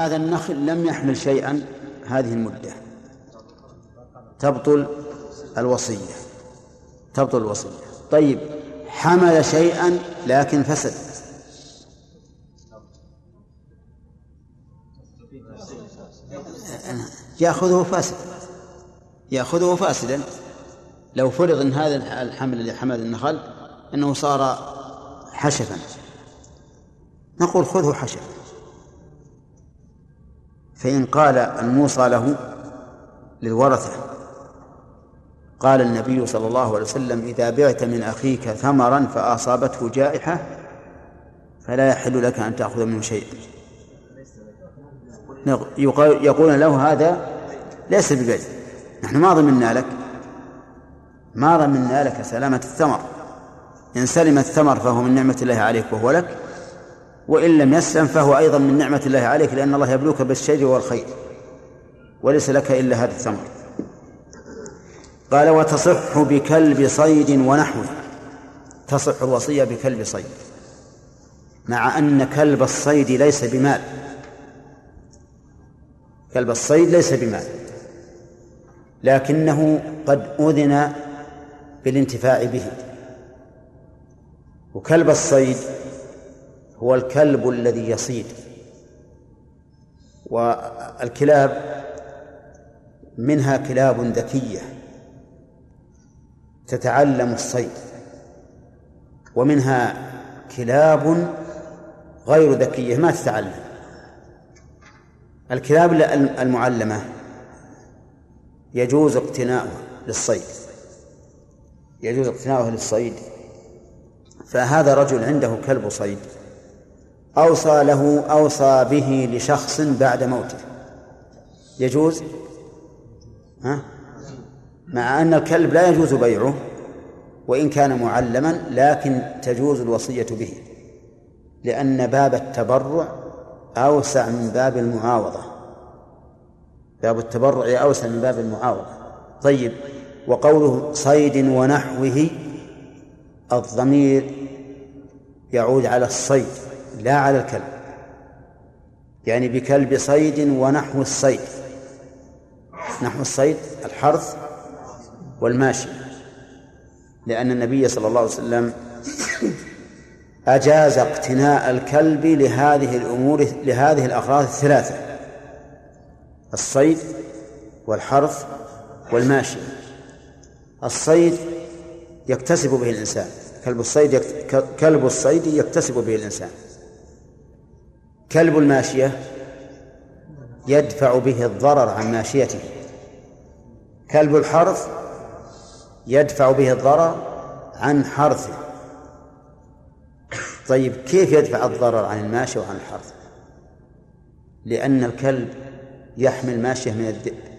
هذا النخل لم يحمل شيئا هذه المدة. تبطل الوصية. تبطل الوصية. طيب حمل شيئا لكن فسد. يأخذه فاسد. يأخذه فاسدا. لو فرض أن هذا الحمل اللي حمل النخل أنه صار حشفا. نقول خذه حشفا. فإن قال الموصى له للورثة قال النبي صلى الله عليه وسلم إذا بعت من أخيك ثمرا فأصابته جائحة فلا يحل لك أن تأخذ منه شيئا. يقول له هذا ليس ببيع نحن ما ضمنا لك ما ضمنا لك سلامة الثمر. إن سلم الثمر فهو من نعمة الله عليك وهو لك وإن لم يسلم فهو أيضا من نعمة الله عليك لأن الله يبلوك بالشر والخير وليس لك إلا هذا الثمر قال وتصح بكلب صيد ونحوه. تصح الوصية بكلب صيد مع أن كلب الصيد ليس بمال. كلب الصيد ليس بمال لكنه قد أذن بالانتفاع به. وكلب الصيد هو الكلب الذي يصيد. والكلاب منها كلاب ذكية تتعلم الصيد ومنها كلاب غير ذكية ما تتعلم. الكلاب المعلمة يجوز اقتناؤها للصيد. يجوز اقتناؤها للصيد. فهذا رجل عنده كلب صيد. أوصى له أوصى به لشخص بعد موته. يجوز؟ ها؟ مع أن الكلب لا يجوز بيعه وإن كان معلما لكن تجوز الوصية به لأن باب التبرع أوسع من باب المعاوضة. باب التبرع أوسع من باب المعاوضة. طيب وقوله صيد ونحوه الضمير يعود على الصيد. لا على الكلب. يعني بكلب صيد ونحو الصيد. نحو الصيد الحرث والماشي. لأن النبي صلى الله عليه وسلم أجاز اقتناء الكلب لهذه الأمور لهذه الأغراض الثلاثة الصيد والحرث والماشي. الصيد يكتسب به الإنسان. كلب الصيد يكت... كلب الصيد يكتسب به الإنسان. كلب الماشية يدفع به الضرر عن ماشيته. كلب الحرث يدفع به الضرر عن حرثه. طيب كيف يدفع الضرر عن الماشي وعن الحرث؟ لأن الكلب يحمل ماشية من الذئب.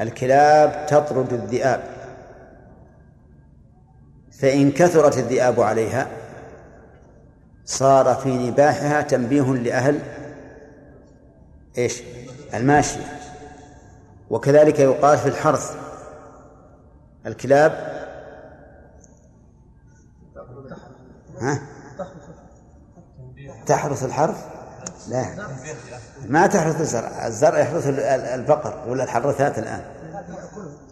الكلاب تطرد الذئاب. فإن كثرت الذئاب عليها صار في نباحها تنبيه لأهل إيش؟ الماشية وكذلك يقال في الحرث. الكلاب. ها؟ تحرث الحرث؟ لا. ما تحرث الزرع. الزرع يحرث البقر ولا الحرثات الآن؟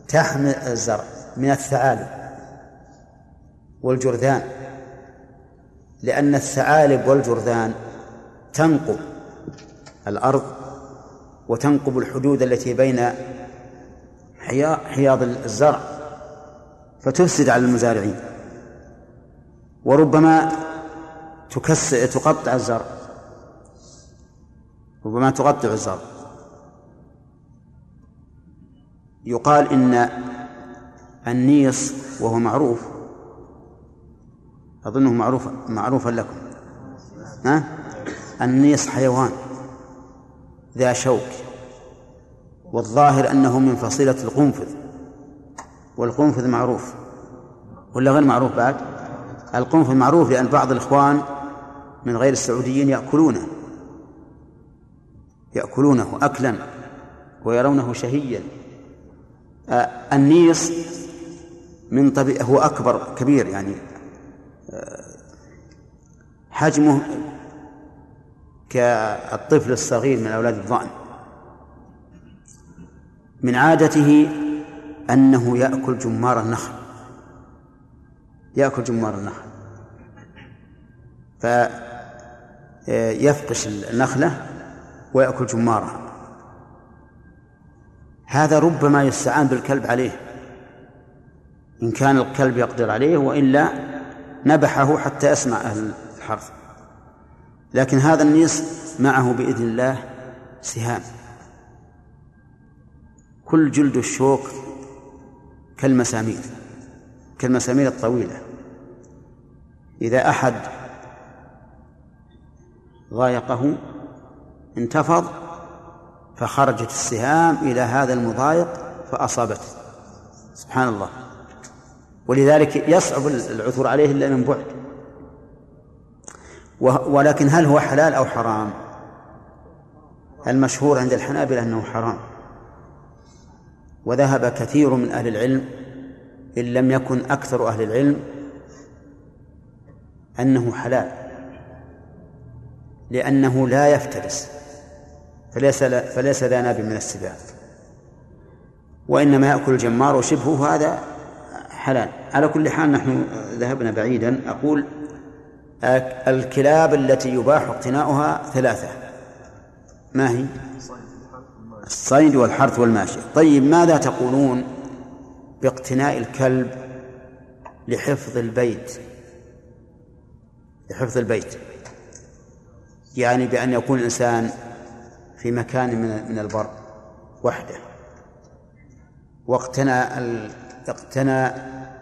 تحمل الزرع من الثعالب والجرذان لأن الثعالب والجرذان تنقب الأرض وتنقب الحدود التي بين حياض الزرع فتفسد على المزارعين. وربما تكس تقطع الزرع. ربما تقطع الزرع. يقال إن النيص وهو معروف أظنه معروف معروفا لكم. ها؟ النيص حيوان ذا شوك والظاهر أنه من فصيلة القنفذ والقنفذ معروف. ولا غير معروف بعد؟ القنفذ معروف لأن بعض الإخوان من غير السعوديين يأكلونه. يأكلونه أكلا ويرونه شهيا. آه النيص من طبيعة هو أكبر كبير يعني حجمه كالطفل الصغير من أولاد الظأن. من عادته أنه يأكل جمار النخل. يأكل جمار النخل. فيفقش النخلة ويأكل جمارها. هذا ربما يستعان بالكلب عليه. إن كان الكلب يقدر عليه وإلا نبحه حتى يسمع أهل الحرث. لكن هذا النيس معه بإذن الله سهام. كل جلد الشوك كالمسامير كالمسامير الطويلة. إذا أحد ضايقه انتفض فخرجت السهام إلى هذا المضايق فأصابته. سبحان الله. ولذلك يصعب العثور عليه إلا من بعد. ولكن هل هو حلال أو حرام؟ المشهور عند الحنابلة أنه حرام. وذهب كثير من أهل العلم إن لم يكن أكثر أهل العلم أنه حلال. لأنه لا يفترس. فليس فليس ذا ناب من السباع وإنما يأكل الجمار وشبهه هذا حلال. على كل حال نحن ذهبنا بعيدا. أقول الكلاب التي يباح اقتناؤها ثلاثة. ما هي؟ الصيد والحرث والماشية طيب ماذا تقولون باقتناء الكلب لحفظ البيت؟ لحفظ البيت. يعني بأن يكون الإنسان في مكان من البر وحده. واقتنى اقتنى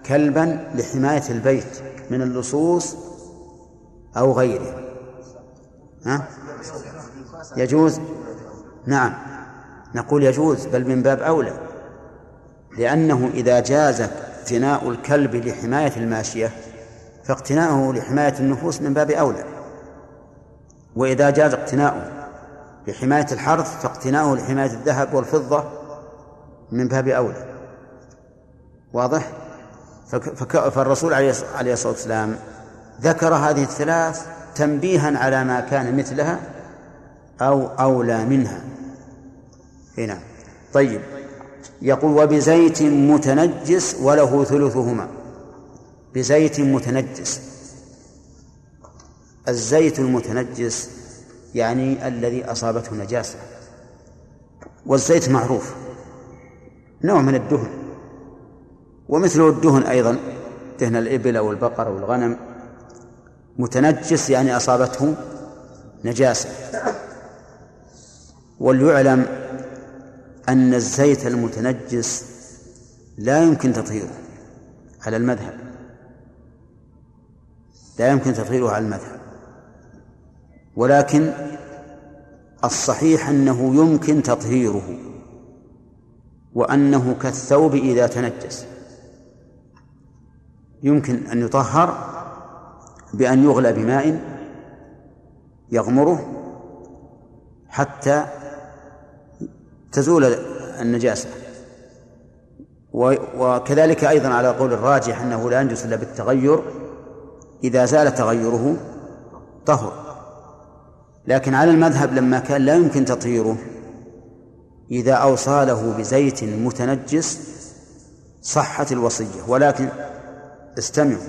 كلبا لحماية البيت من اللصوص أو غيره. ها؟ يجوز؟ نعم. نقول يجوز بل من باب أولى. لأنه إذا جاز اقتناء الكلب لحماية الماشية فاقتناؤه لحماية النفوس من باب أولى. وإذا جاز اقتناؤه لحماية الحرث فاقتناؤه لحماية الذهب والفضة من باب أولى. واضح؟ فالرسول عليه الصلاة والسلام ذكر هذه الثلاث تنبيها على ما كان مثلها أو أولى منها. هنا طيب. يقول وبزيت متنجس وله ثلثهما. بزيت متنجس. الزيت المتنجس يعني الذي أصابته نجاسة. والزيت معروف. نوع من الدهن. ومثله الدهن أيضا دهن الإبل أو البقر أو الغنم. متنجس يعني أصابته نجاسة. وليعلم أن الزيت المتنجس لا يمكن تطهيره على المذهب. لا يمكن تطهيره على المذهب. ولكن الصحيح أنه يمكن تطهيره وأنه كالثوب إذا تنجس. يمكن أن يطهر بأن يغلى بماء يغمره حتى تزول النجاسة. وكذلك أيضا على قول الراجح أنه لا ينجس إلا بالتغير إذا زال تغيره طهر. لكن على المذهب لما كان لا يمكن تطهيره إذا أوصاله بزيت متنجس صحت الوصية. ولكن استمعوا.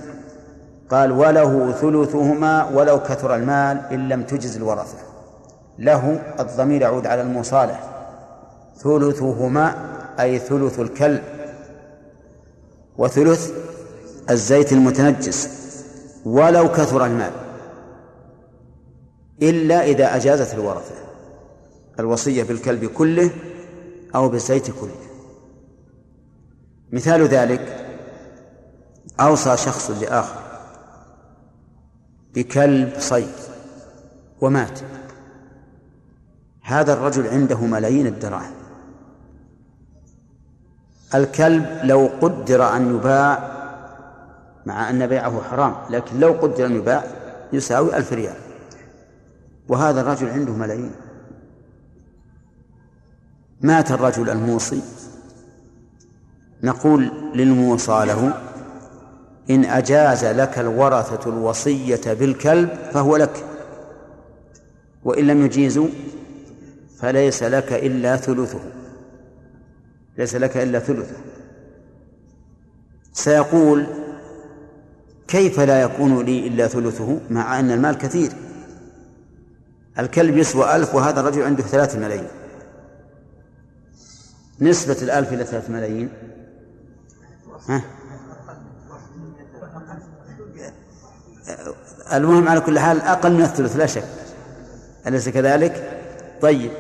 قال وله ثلثهما ولو كثر المال إن لم تجز الورثة. له الضمير يعود على المصالح. ثلثهما أي ثلث الكلب. وثلث الزيت المتنجس. ولو كثر المال. إلا إذا أجازت الورثة. الوصية بالكلب كله أو بالزيت كله. مثال ذلك أوصى شخص لآخر بكلب صيد ومات. هذا الرجل عنده ملايين الدراهم. الكلب لو قدر أن يباع مع أن بيعه حرام لكن لو قدر أن يباع يساوي ألف ريال. وهذا الرجل عنده ملايين. مات الرجل الموصي. نقول للموصى له إن أجاز لك الورثة الوصية بالكلب فهو لك. وإن لم يجيزوا فليس لك إلا ثلثه. ليس لك إلا ثلثه. سيقول كيف لا يكون لي إلا ثلثه مع أن المال كثير؟ الكلب يسوى ألف وهذا الرجل عنده ثلاثة ملايين. نسبة الألف إلى ثلاثة ملايين. ها؟ المهم على كل حال أقل من الثلث لا شك. أليس كذلك؟ طيب.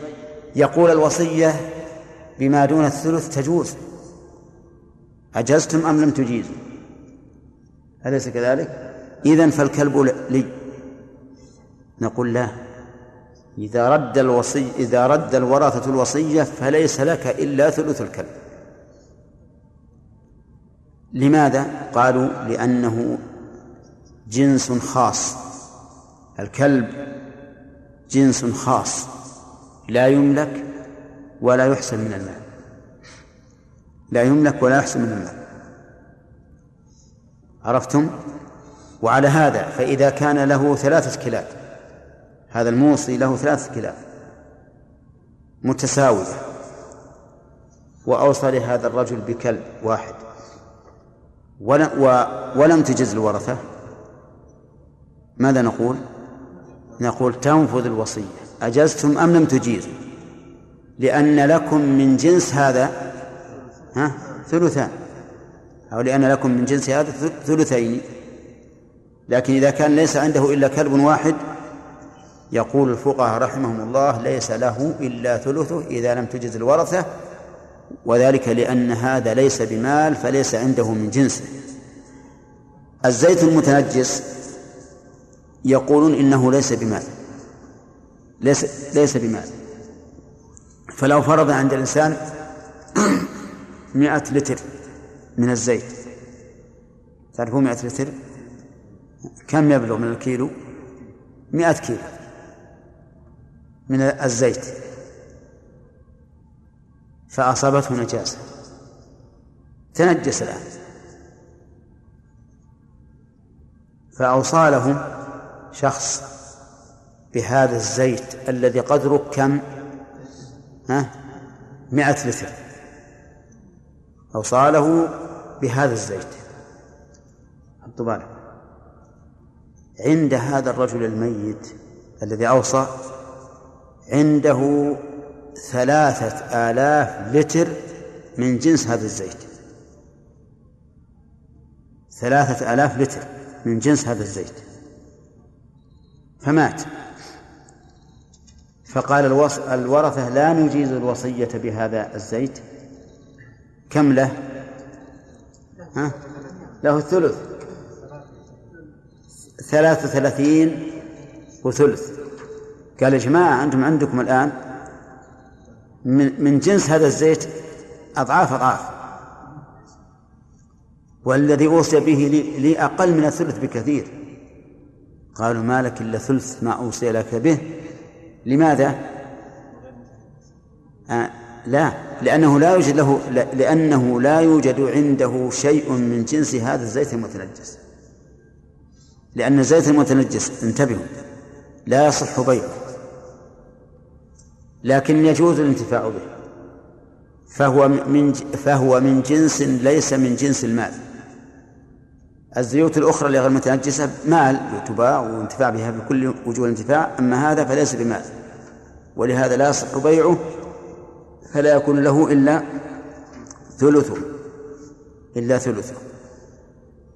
يقول الوصية بما دون الثلث تجوز. أجزتم أم لم تجيزوا؟ أليس كذلك؟ إذن فالكلب لي. نقول لا. إذا رد الوصي إذا رد الورثة الوصية فليس لك إلا ثلث الكلب. لماذا؟ قالوا لأنه جنس خاص. الكلب جنس خاص. لا يملك ولا يحسن من المال. لا يملك ولا يحسن من المال. عرفتم؟ وعلى هذا فإذا كان له ثلاثة كلاب هذا الموصي له ثلاثة كلاب متساوية وأوصى لهذا الرجل بكلب واحد. ولم تجز الورثة. ماذا نقول؟ نقول تنفذ الوصية. أجزتم أم لم تجيزوا؟ لأن لكم من جنس هذا ها؟ ثلثان. أو لأن لكم من جنس هذا ثلثين. لكن إذا كان ليس عنده إلا كلب واحد يقول الفقهاء رحمهم الله ليس له إلا ثلثه إذا لم تجز الورثة. وذلك لأن هذا ليس بمال فليس عنده من جنسه. الزيت المتنجس يقولون إنه ليس بمال. ليس ليس بمال. فلو فرض عند الإنسان مئة لتر من الزيت. تعرفون مئة لتر؟ كم يبلغ من الكيلو؟ مئة كيلو من الزيت. فأصابته نجاسة. تنجس الآن. فأوصى له شخص بهذا الزيت الذي قدره كم ها مئة لتر. أوصى له بهذا الزيت. حطوا عند هذا الرجل الميت الذي أوصى عنده ثلاثة آلاف لتر من جنس هذا الزيت. ثلاثة آلاف لتر من جنس هذا الزيت. فمات. فقال الورثة لا نجيز الوصية بهذا الزيت. كم له؟ ها؟ له الثلث. ثلاثة وثلاثين وثلث. قال يا جماعة أنتم عندكم الآن من, من جنس هذا الزيت أضعاف أضعاف. والذي أوصي به لي, لي أقل من الثلث بكثير. قالوا ما لك إلا ثلث ما أوصي لك به. لماذا؟ آه لا لأنه لا يوجد له لأنه لا يوجد عنده شيء من جنس هذا الزيت المتنجس. لأن الزيت المتنجس انتبهوا لا يصح بيعه لكن يجوز الانتفاع به. فهو من فهو من جنس ليس من جنس المال. الزيوت الأخرى اللي غير متنجسة مال تباع وانتفاع بها بكل وجوه الانتفاع أما هذا فليس بمال. ولهذا لا يصح بيعه فلا يكون له إلا ثلثه إلا ثلثه.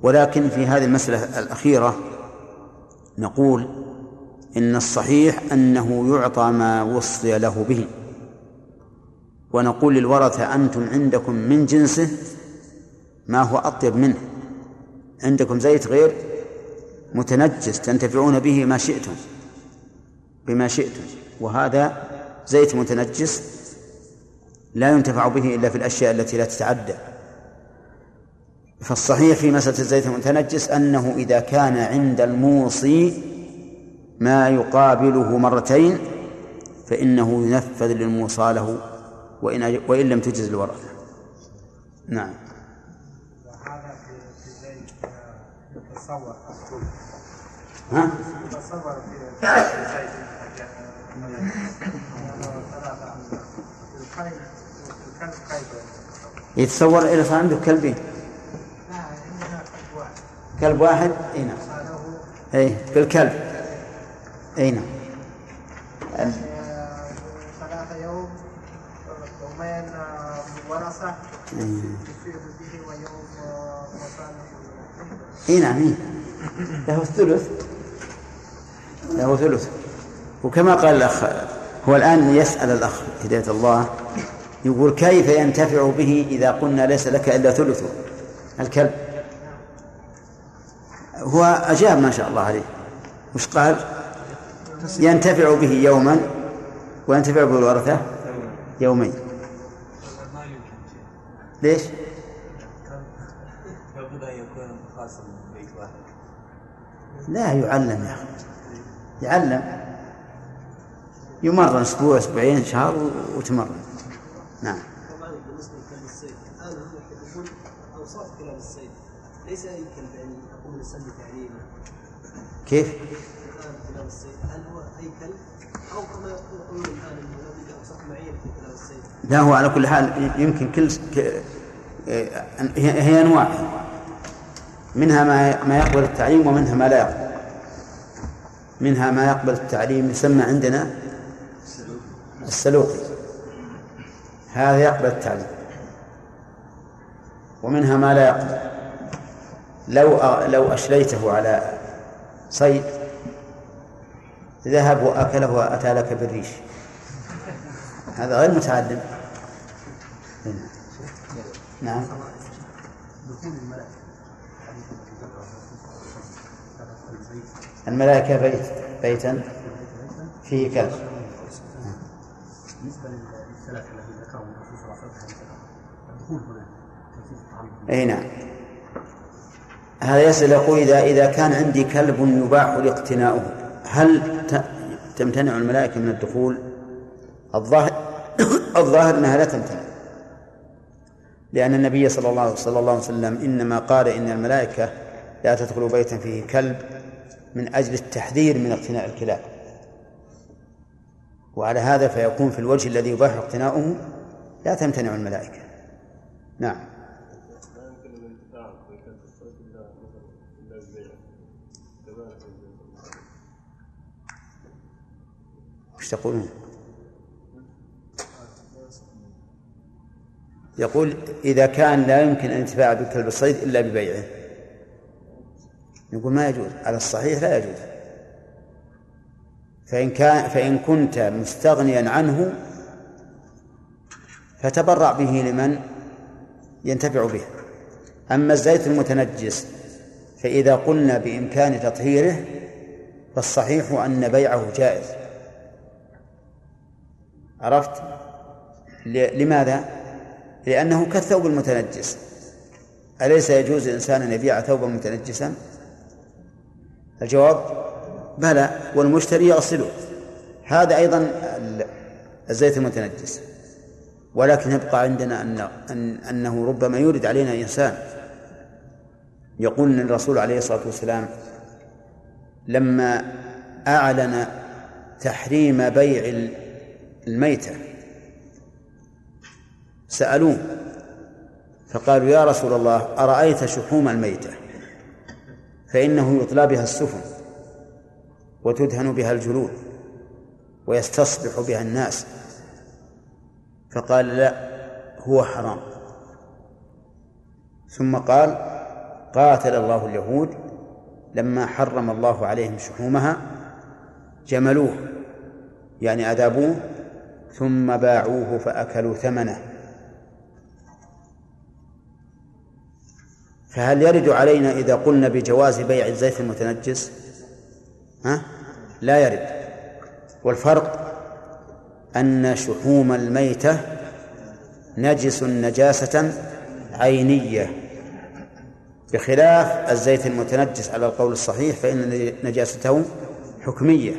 ولكن في هذه المسألة الأخيرة نقول إن الصحيح أنه يعطى ما وصي له به. ونقول للورثة أنتم عندكم من جنسه ما هو أطيب منه. عندكم زيت غير متنجس تنتفعون به ما شئتم بما شئتم. وهذا زيت متنجس لا ينتفع به إلا في الأشياء التي لا تتعدى. فالصحيح في مسألة الزيت المتنجس أنه إذا كان عند الموصي ما يقابله مرتين فإنه ينفذ للموصى له وإن, وإن لم تجز الورثة. نعم. يتصور ها؟ يتصور في يتصور إذا صار عنده كلبين كلب واحد؟ إي نعم. إي بالكلب. إي نعم. ثلاثة يوم يومين ورثة. اي نعم اي له الثلث له ثلث. وكما قال الأخ هو الآن يسأل الأخ هداية الله يقول كيف ينتفع به إذا قلنا ليس لك إلا ثلثه الكلب. هو أجاب ما شاء الله عليه. وش قال؟ ينتفع به يوما وينتفع به الورثة يومين. ليش؟ لابد أن يكون خاصا بيت واحد لا يعلم يا أخي. يعلم. يمرن أسبوع أسبوعين شهر وتمرن. نعم. لكلب الصيد الآن هم يحدثون أوصاف كلاب الصيد. ليس كلب يعني تعليمه كيف؟ كلاب الصيد. هل هو كلب؟ أو كما يقولون الآن أنه لابد أوصاف معينة في كلاب الصيد. لا هو على كل حال يمكن كل هي أنواع. منها ما ما يقبل التعليم ومنها ما لا يقبل. منها ما يقبل التعليم يسمى عندنا السلوقي هذا يقبل التعليم. ومنها ما لا يقبل. لو لو أشليته على صيد ذهب وأكله وأتى لك بالريش. هذا غير متعلم. نعم. الملائكة بيت بيتا فيه كلب. بالنسبة للثلاثة الدخول هنا أي نعم. هذا يسأل يقول إذا إذا كان عندي كلب يباح لاقتناؤه هل تمتنع الملائكة من الدخول؟ الظاهر الظاهر أنها لا تمتنع. لأن النبي صلى الله صلى الله عليه وسلم إنما قال إن الملائكة لا تدخل بيتا فيه كلب من أجل التحذير من اقتناء الكلاب. وعلى هذا فيكون في الوجه الذي يباح اقتناؤه لا تمتنع الملائكة. نعم. وش تقولون؟ يقول إذا كان لا يمكن الانتفاع بكلب الصيد إلا ببيعه. يقول ما يجوز على الصحيح لا يجوز. فإن كان فإن كنت مستغنيا عنه فتبرع به لمن ينتفع به. أما الزيت المتنجس فإذا قلنا بإمكان تطهيره فالصحيح أن بيعه جائز. عرفت؟ لماذا؟ لأنه كالثوب المتنجس. أليس يجوز للإنسان أن يبيع ثوبا متنجسا؟ الجواب بلى والمشتري يغسله. هذا أيضا الزيت المتنجس. ولكن يبقى عندنا أن أن أنه ربما يورد علينا إنسان. يقول أن الرسول عليه الصلاة والسلام لما أعلن تحريم بيع الميتة سألوه فقالوا يا رسول الله أرأيت شحوم الميتة؟ فإنه يطلى بها السفن وتدهن بها الجلود ويستصبح بها الناس. فقال لا هو حرام. ثم قال قاتل الله اليهود لما حرم الله عليهم شحومها جملوه يعني أذابوه ثم باعوه فأكلوا ثمنه. فهل يرد علينا إذا قلنا بجواز بيع الزيت المتنجس؟ ها؟ لا يرد. والفرق أن شحوم الميتة نجس نجاسة عينية. بخلاف الزيت المتنجس على القول الصحيح فإن نجاسته حكمية.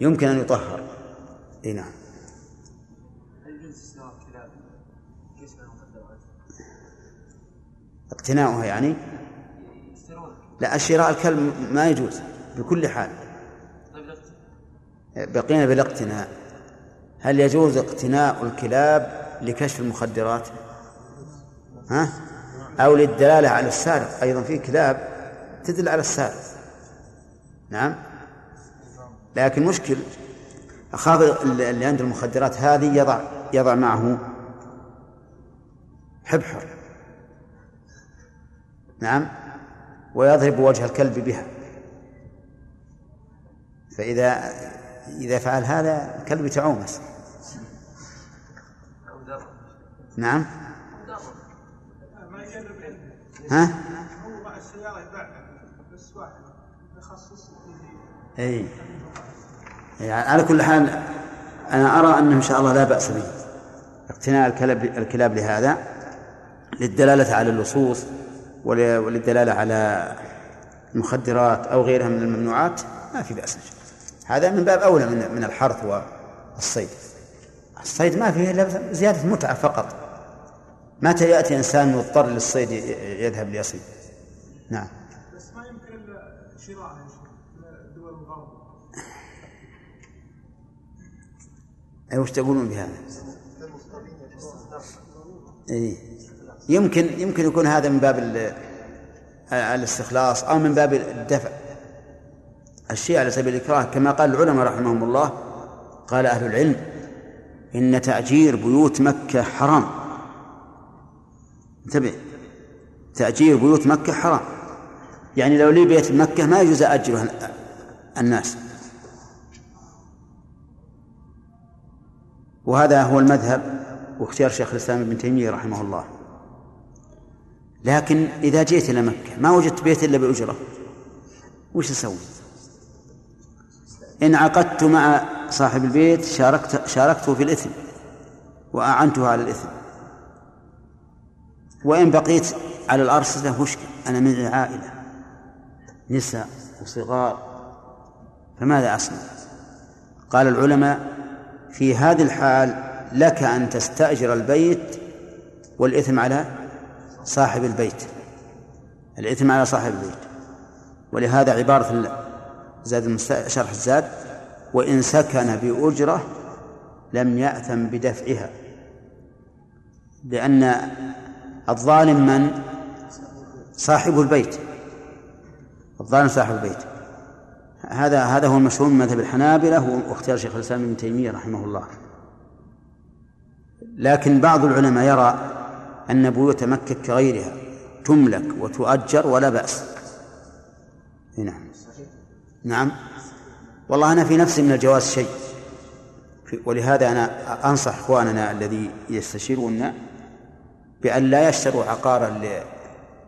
يمكن أن يطهر. نعم. اقتناؤها يعني؟ لا شراء الكلب ما يجوز بكل حال. بقينا بالاقتناء. هل يجوز اقتناء الكلاب لكشف المخدرات؟ ها؟ أو للدلالة على السارق. أيضا في كلاب تدل على السارق. نعم. لكن مشكل أخاف اللي عنده المخدرات هذه يضع يضع معه حبحر. نعم ويضرب وجه الكلب بها. فإذا إذا فعل هذا الكلب يتعومس نعم. ها؟ هو مع السيارة بس واحد إي يعني على كل حال أنا أرى أنه إن شاء الله لا بأس به. اقتناء الكلاب الكلاب لهذا للدلالة على اللصوص وللدلاله على المخدرات أو غيرها من الممنوعات ما في بأس. هذا من باب أولى من من الحرث والصيد. الصيد ما فيه إلا زيادة متعة فقط. متى يأتي إنسان مضطر للصيد يذهب ليصيد؟ نعم. بس ما يمكن شراء دول الغرب أي وش تقولون بهذا؟ اي يمكن يمكن يكون هذا من باب الاستخلاص أو من باب الدفع. الشيء على سبيل الإكراه كما قال العلماء رحمهم الله قال أهل العلم إن تأجير بيوت مكة حرام. انتبه تأجير بيوت مكة حرام. يعني لو لي بيت مكة ما يجوز أجره الناس. وهذا هو المذهب واختيار شيخ الإسلام ابن تيمية رحمه الله. لكن إذا جئت إلى مكة ما وجدت بيت إلا بأجرة وش أسوي؟ إن عقدت مع صاحب البيت شاركت شاركته في الإثم واعنته على الإثم وإن بقيت على الارصده مشكل أنا من عائله نساء وصغار فماذا أصنع؟ قال العلماء في هذه الحال لك أن تستأجر البيت والإثم على صاحب البيت. الإثم على صاحب البيت. ولهذا عبارة زاد شرح الزاد وإن سكن بأجرة لم يأثم بدفعها. لأن الظالم من؟ صاحب البيت. الظالم صاحب البيت. هذا هذا هو المشهور من مذهب الحنابلة واختيار شيخ الإسلام ابن تيمية رحمه الله. لكن بعض العلماء يرى أن بيوت مكة كغيرها تملك وتؤجر ولا بأس. نعم. نعم. والله أنا في نفسي من الجواز شيء. ولهذا أنا أنصح إخواننا الذي يستشيرون بأن لا يشتروا عقارا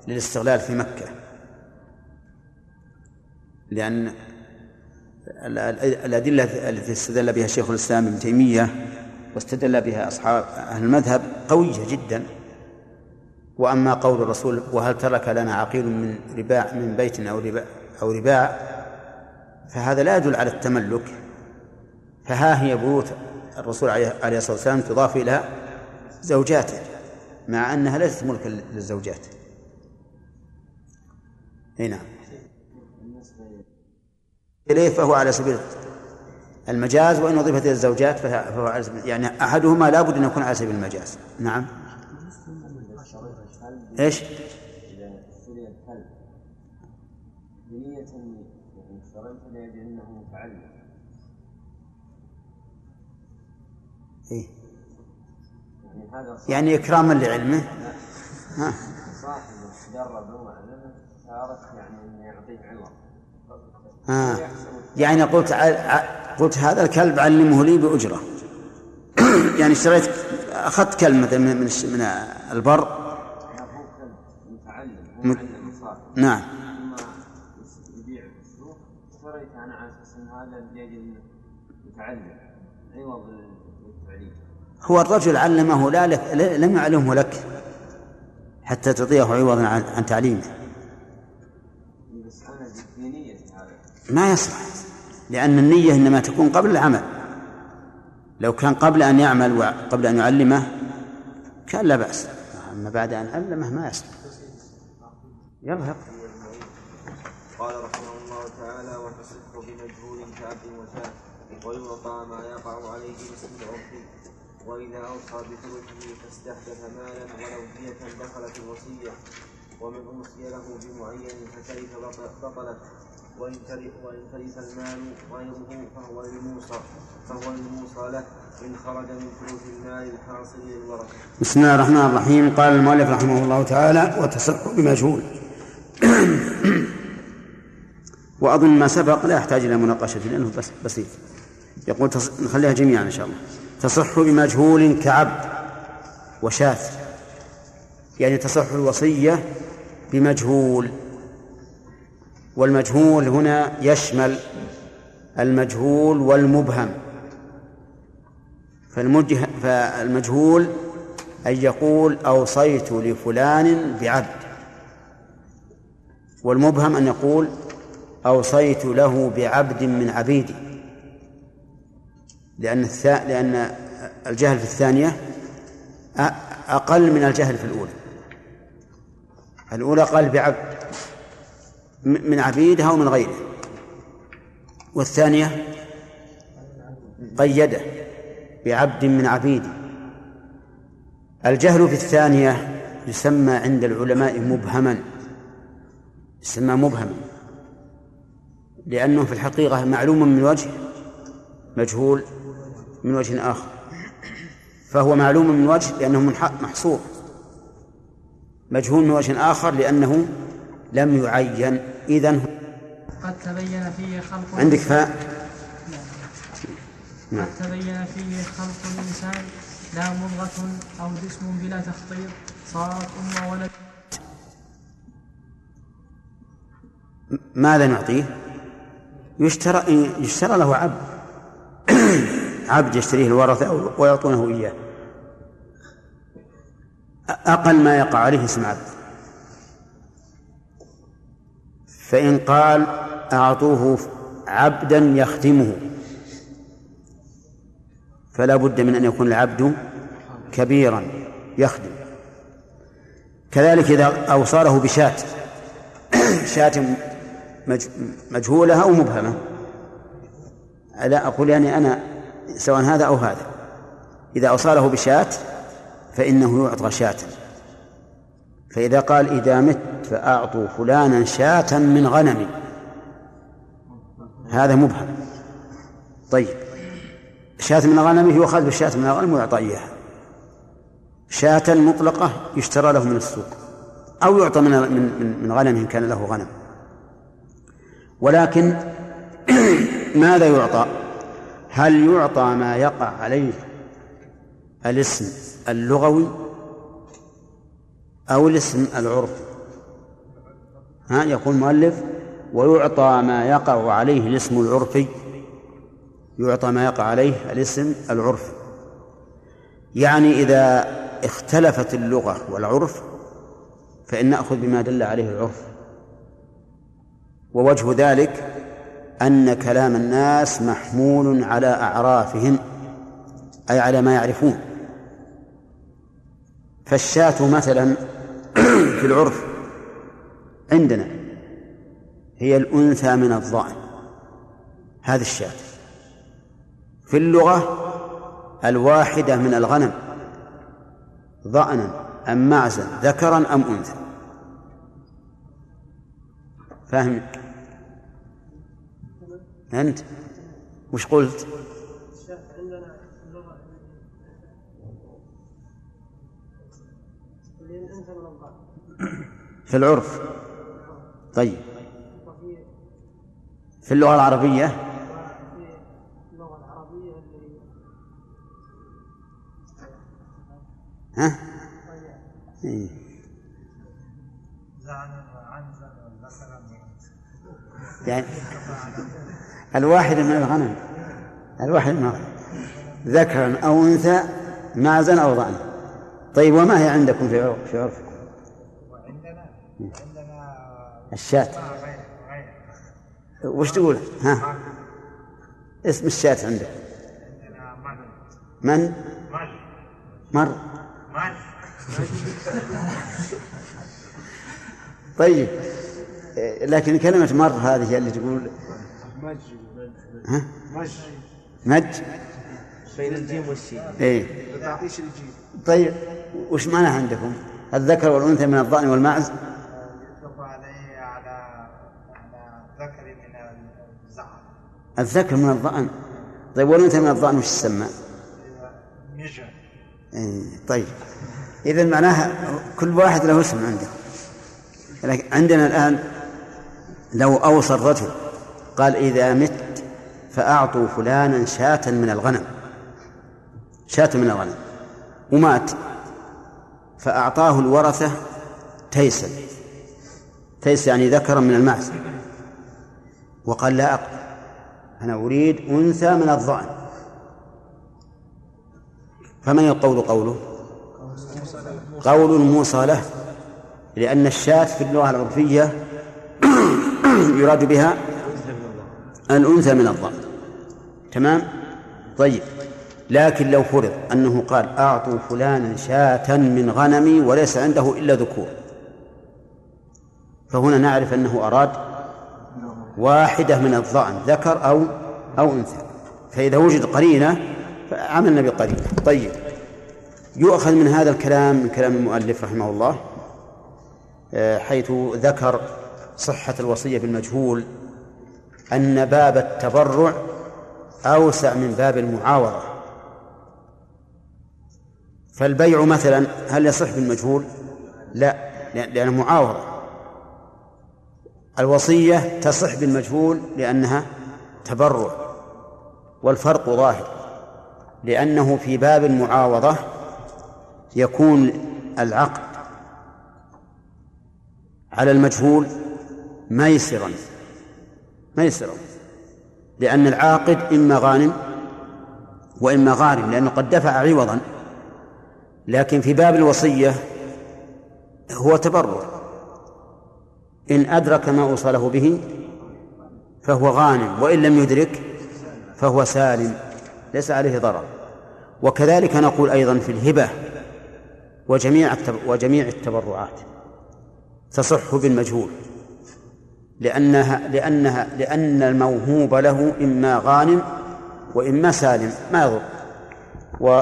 للاستغلال في مكة. لأن الأدلة التي استدل بها شيخ الإسلام ابن تيمية واستدل بها أصحاب أهل المذهب قوية جدا. وأما قول الرسول وهل ترك لنا عقيل من رباع من بيت أو رباع أو رباع فهذا لا يدل على التملك فها هي بيوت الرسول عليه الصلاة والسلام تضاف إلى زوجاته مع أنها ليست ملكا للزوجات. هنا نعم. إليه فهو على سبيل المجاز وإن أضيفت إلى الزوجات فهو على سبيل يعني أحدهما لابد أن يكون على سبيل المجاز. نعم. إيش؟ إذا اشتري الكلب بنية يعني اشتريته لأجل أنه متعلم إيه؟ يعني هذا يعني إكراما لعلمه ها صاحبه جربه وعلمه صارت يعني انه يعطيه عوض آه. يعني قلت قلت هذا الكلب علمه لي بأجرة يعني اشتريت أخذت كلب مثلا من من البر م... نعم. يبيع في السوق اشتريت أنا على أساس ان هذا لاجل متعلم عوض التعليم هو الرجل علمه لا لك لم يعلمه لك حتى تعطيه عوضا عن تعليمه. ما يصلح لأن النية إنما تكون قبل العمل. لو كان قبل أن يعمل وقبل أن يعلمه كان لا بأس. أما بعد أن علمه ما يصلح. يرهق قال رحمه الله تعالى وتصح بمجهول كأب وشاة ويعطى ما يقع عليه اسم العرف. وإذا أوصى بثلثه فاستحدث مالا ولو دية دخلت الوصية. ومن أوصي له بمعين فتلف بطلت؟ وإن تلف المال غيره فهو للموصى فهو للموصى له. إن خرج من ثلث المال الحاصل للورثة. بسم الله الرحمن الرحيم. قال المؤلف رحمه الله تعالى وتصرف بمجهول. وأظن ما سبق لا يحتاج إلى مناقشة لأنه بس بسيط. يقول تص... نخليها جميعا إن شاء الله. تصح بمجهول كعبد وشاة يعني تصح الوصية بمجهول. والمجهول هنا يشمل المجهول والمبهم. فالمجه فالمجهول أن يقول أوصيت لفلان بعبد. والمبهم أن يقول أوصيت له بعبد من عبيدي. لأن الثاء لأن الجهل في الثانية أقل من الجهل في الأولى. الأولى قال بعبد من عبيدها ومن غيره. والثانية قيده بعبد من عبيدي. الجهل في الثانية يسمى عند العلماء مبهما. يسمى مبهما لأنه في الحقيقة معلوم من وجه مجهول من وجه آخر فهو معلوم من وجه لأنه محصور مجهول من وجه آخر لأنه لم يعين. إذن قد تبين فيه خلق عندك فاء؟ نعم. قد تبين فيه خلق الإنسان لا مضغة أو جسم بلا تخطيط صارت أم ولد. ماذا نعطيه؟ يشترى يشترى له عبد. عبد يشتريه الورثة ويعطونه إياه. أقل ما يقع عليه اسم عبد. فإن قال أعطوه عبدا يخدمه. فلا بد من أن يكون العبد كبيرا يخدم. كذلك إذا أوصاله بشاة. شاة مجهولة أو مبهمة. لا أقول يعني أنا سواء هذا أو هذا. إذا أوصاله بشاة فإنه يعطى شاة. فإذا قال إذا مت فأعطوا فلانا شاة من غنم هذا مبهم. طيب. شاة من غنمه يؤخذ بالشاة من الغنم ويعطى إياها. شاة مطلقة يشترى له من السوق. أو يعطى من من من غنم إن كان له غنم. ولكن ماذا يعطى؟ هل يعطى ما يقع عليه الاسم اللغوي أو الاسم العرفي؟ ها يقول المؤلف ويعطى ما يقع عليه الاسم العرفي. يعطى ما يقع عليه الاسم العرفي. يعني إذا اختلفت اللغة والعرف فإن نأخذ بما دل عليه العرف. ووجه ذلك أن كلام الناس محمول على أعرافهم أي على ما يعرفون. فالشاة مثلا في العرف عندنا هي الأنثى من الضأن هذه الشاة. في اللغة الواحدة من الغنم ضأنا أم معزا ذكرا أم أنثى. فاهم أنت؟ وش قلت؟ في العرف. طيب. في اللغة العربية؟ ها؟ إيه. يعني الواحد من الغنم الواحد من الغنم ذكرا أو أنثى معزا أو ضأنا طيب وما هي عندكم في في عرفكم؟ عندنا الشاة وش تقول؟ ها؟ اسم الشاة عندك. من؟ مر. طيب. لكن كلمة مر هذه اللي تقول ها؟ مد بين الجيم والشين. إيه. تعطيش الجيم. طيب وش معناها عندكم؟ الذكر والأنثى من الضأن والمعز يطلق عليه على على ذكر من الزعر الذكر من الضأن طيب والأنثى من الضأن وش تسمى؟ مجر إيه طيب. إذا معناها كل واحد له اسم عنده لكن عندنا الآن لو أوصى الرجل قال إذا مت فأعطوا فلانا شاة من الغنم. شاة من الغنم. ومات. فأعطاه الورثة تيسا. تيس يعني ذكرا من المعز. وقال لا أقبل أنا أريد أنثى من الضأن فمن القول قوله؟ قول موصى له. لأن الشاة في اللغة العرفية يراد بها الأنثى من الضأن. تمام؟ طيب. لكن لو فرض أنه قال أعطوا فلانا شاة من غنمي وليس عنده إلا ذكور. فهنا نعرف أنه أراد واحدة من الضأن ذكر أو أو أنثى. فإذا وجد قرينة فعملنا بقرينة. طيب. يؤخذ من هذا الكلام من كلام المؤلف رحمه الله آه، حيث ذكر صحة الوصية بالمجهول أن باب التبرع أوسع من باب المعاوضة فالبيع مثلا هل يصح بالمجهول؟ لا لأنه معاوضة الوصية تصح بالمجهول لأنها تبرع والفرق ظاهر لأنه في باب المعاوضة يكون العقد على المجهول ميسرا. ميسرا. لأن العاقد إما غانم وإما غارم لأنه قد دفع عوضا. لكن في باب الوصية هو تبرع إن أدرك ما أوصله به فهو غانم وإن لم يدرك فهو سالم. ليس عليه ضرر. وكذلك نقول أيضا في الهبة وجميع وجميع التبرعات تصح بالمجهول. لأنها لأنها لأن الموهوب له إما غانم وإما سالم ما يضر. و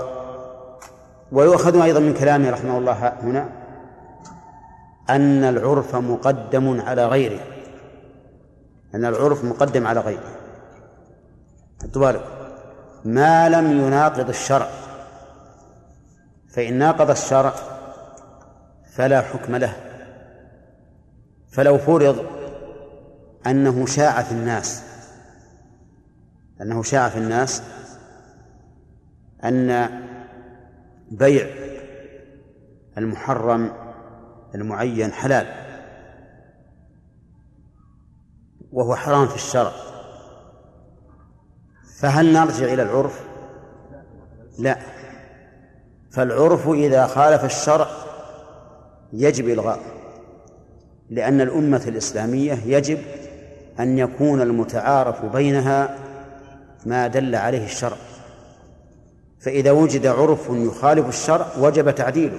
ويؤخذ أيضا من كلامه رحمه الله هنا أن العرف مقدم على غيره. أن العرف مقدم على غيره. بالك ما لم يناقض الشرع. فإن ناقض الشرع فلا حكم له. فلو فرض أنه شاع في الناس. أنه شاع في الناس أن بيع المحرم المعين حلال وهو حرام في الشرع. فهل نرجع إلى العرف؟ لا. فالعرف إذا خالف الشرع يجب إلغاءه لأن الأمة الإسلامية يجب أن يكون المتعارف بينها ما دل عليه الشرع. فإذا وجد عرف يخالف الشرع وجب تعديله.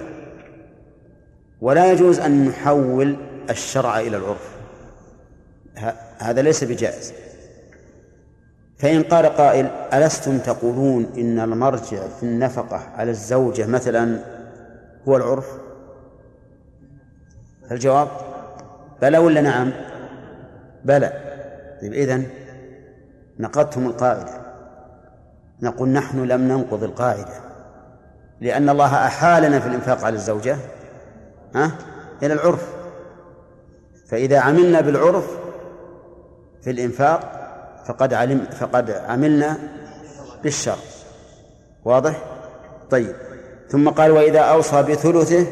ولا يجوز أن نحول الشرع إلى العرف. هذا ليس بجائز. فإن قال قائل ألستم تقولون إن المرجع في النفقة على الزوجة مثلا هو العرف؟ الجواب بلى ولا نعم؟ بلى. طيب إذن نقضتم القاعدة. نقول نحن لم ننقض القاعدة لأن الله أحالنا في الإنفاق على الزوجة ها؟ إلى العرف. فإذا عملنا بالعرف في الإنفاق فقد علم فقد عملنا بالشر واضح؟ طيب. ثم قال وإذا أوصى بثلثه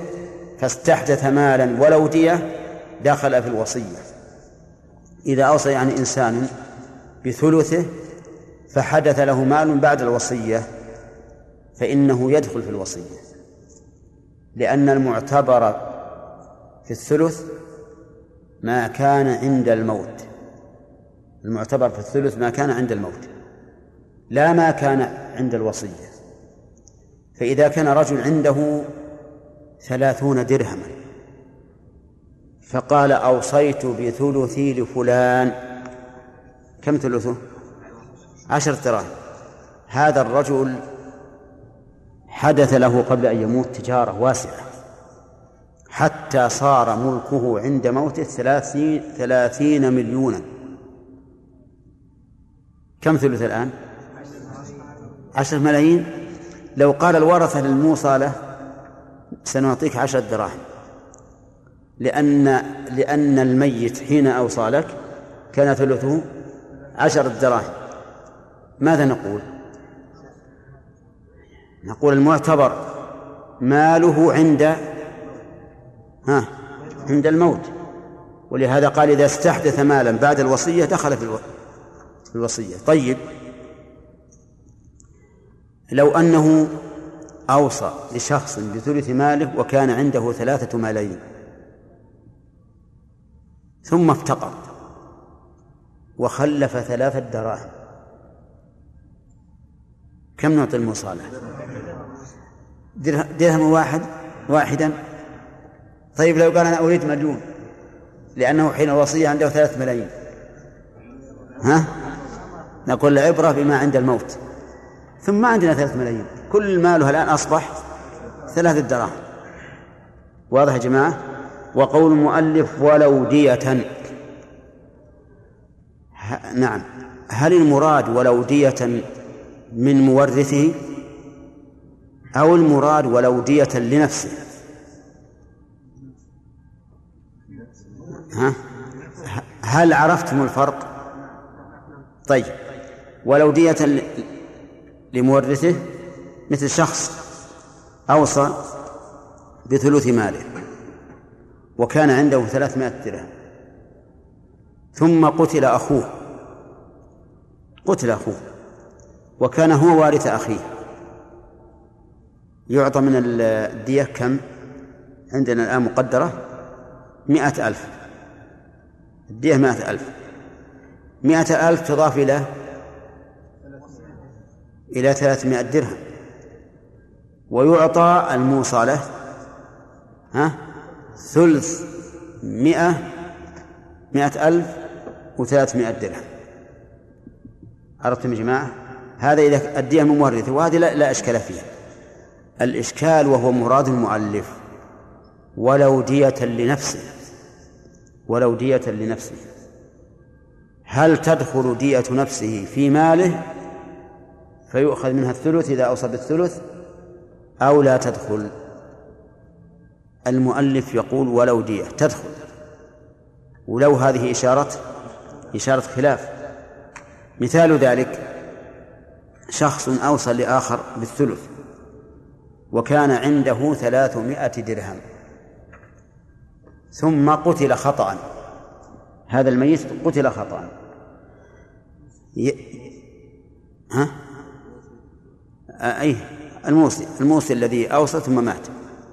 فاستحدث مالا ولو دية دخل في الوصية. إذا أوصى يعني إنسان بثلثه فحدث له مال بعد الوصية فإنه يدخل في الوصية لأن المعتبر في الثلث ما كان عند الموت. المعتبر في الثلث ما كان عند الموت لا ما كان عند الوصية. فإذا كان رجل عنده ثلاثون درهما فقال أوصيت بثلثي لفلان. كم ثلثه؟ عشر دراهم هذا الرجل حدث له قبل أن يموت تجارة واسعة حتى صار ملكه عند موته ثلاثين, ثلاثين مليونا. كم ثلث الآن؟ عشرة ملايين. لو قال الورثة للموصى له سنعطيك عشرة دراهم. لأن لأن الميت حين أوصى لك كان ثلثه عشرة دراهم ماذا نقول؟ نقول المعتبر ماله عند ها عند الموت. ولهذا قال إذا استحدث مالا بعد الوصية دخل في الوصية. طيب. لو أنه أوصى لشخص بثلث ماله وكان عنده ثلاثة ملايين ثم افتقر. وخلف ثلاثة دراهم كم نعطي المصالح؟ درهم واحد واحدا. طيب لو قال أنا أريد مليون لأنه حين الوصية عنده ثلاثة ملايين. ها؟ نقول العبرة بما عند الموت. ثم ما عندنا ثلاثة ملايين. كل ماله الآن أصبح ثلاثة دراهم واضح يا جماعة؟ وقول المؤلف ولو دية. نعم. هل المراد ولو دية من مورثه؟ أو المراد ولو دية لنفسه؟ ها؟ هل عرفتم الفرق؟ طيب. ولو دية لمورثه مثل شخص أوصى بثلث ماله. وكان عنده ثلاثمائة درهم. ثم قتل أخوه. قتل أخوه. وكان هو وارث أخيه. يعطى من الدية كم؟ عندنا الآن مقدرة. مئة ألف. الدية مئة ألف. مئة ألف تضاف إلى؟ إلى ثلاثمائة درهم. ويعطى الموصى له ها؟ ثلث مئة مئة ألف وثلاثمائة درهم. عرفتم يا جماعة؟ هذا إذا الدية من مورثه وهذه لا, لا إشكال فيها. الإشكال وهو مراد المؤلف. ولو دية لنفسه. ولو دية لنفسه. هل تدخل دية نفسه في ماله؟ فيؤخذ منها الثلث إذا أوصى بالثلث أو لا تدخل؟ المؤلف يقول ولو دية تدخل. ولو هذه إشارة إشارة خلاف. مثال ذلك شخص أوصى لآخر بالثلث وكان عنده ثلاثمائة درهم. ثم قتل خطأ. هذا الميت قتل خطأ. ي... ها؟ أي الموصي الموصي الذي أوصى ثم مات.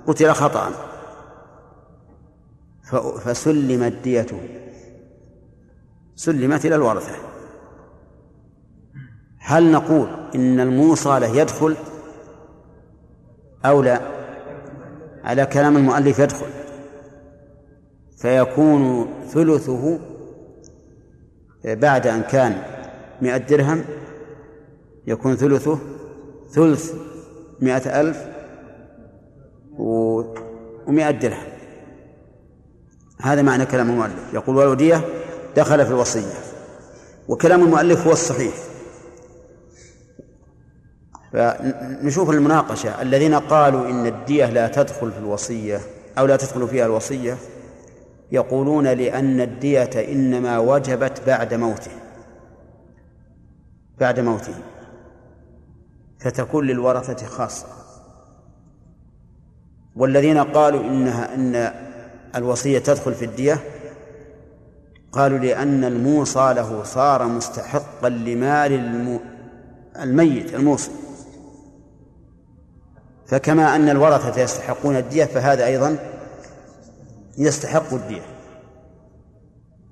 قتل خطأ. فسلمت ديته. سلمت إلى الورثة. هل نقول إن الموصى له يدخل أو لا؟ على كلام المؤلف يدخل. فيكون ثلثه بعد أن كان مئة درهم يكون ثلثه ثلث مئة ألف ومئة درهم. هذا معنى كلام المؤلف. يقول والودية دخل في الوصية وكلام المؤلف هو الصحيح. فنشوف المناقشة. الذين قالوا إن الدية لا تدخل في الوصية أو لا تدخل فيها الوصية يقولون لأن الدية إنما وجبت بعد موته. بعد موته. فتكون للورثة خاصة. والذين قالوا إنها إن الوصية تدخل في الدية؟ قالوا لأن الموصى له صار مستحقا لمال الميت الموصي. فكما أن الورثة يستحقون الدية فهذا أيضا يستحق الدية.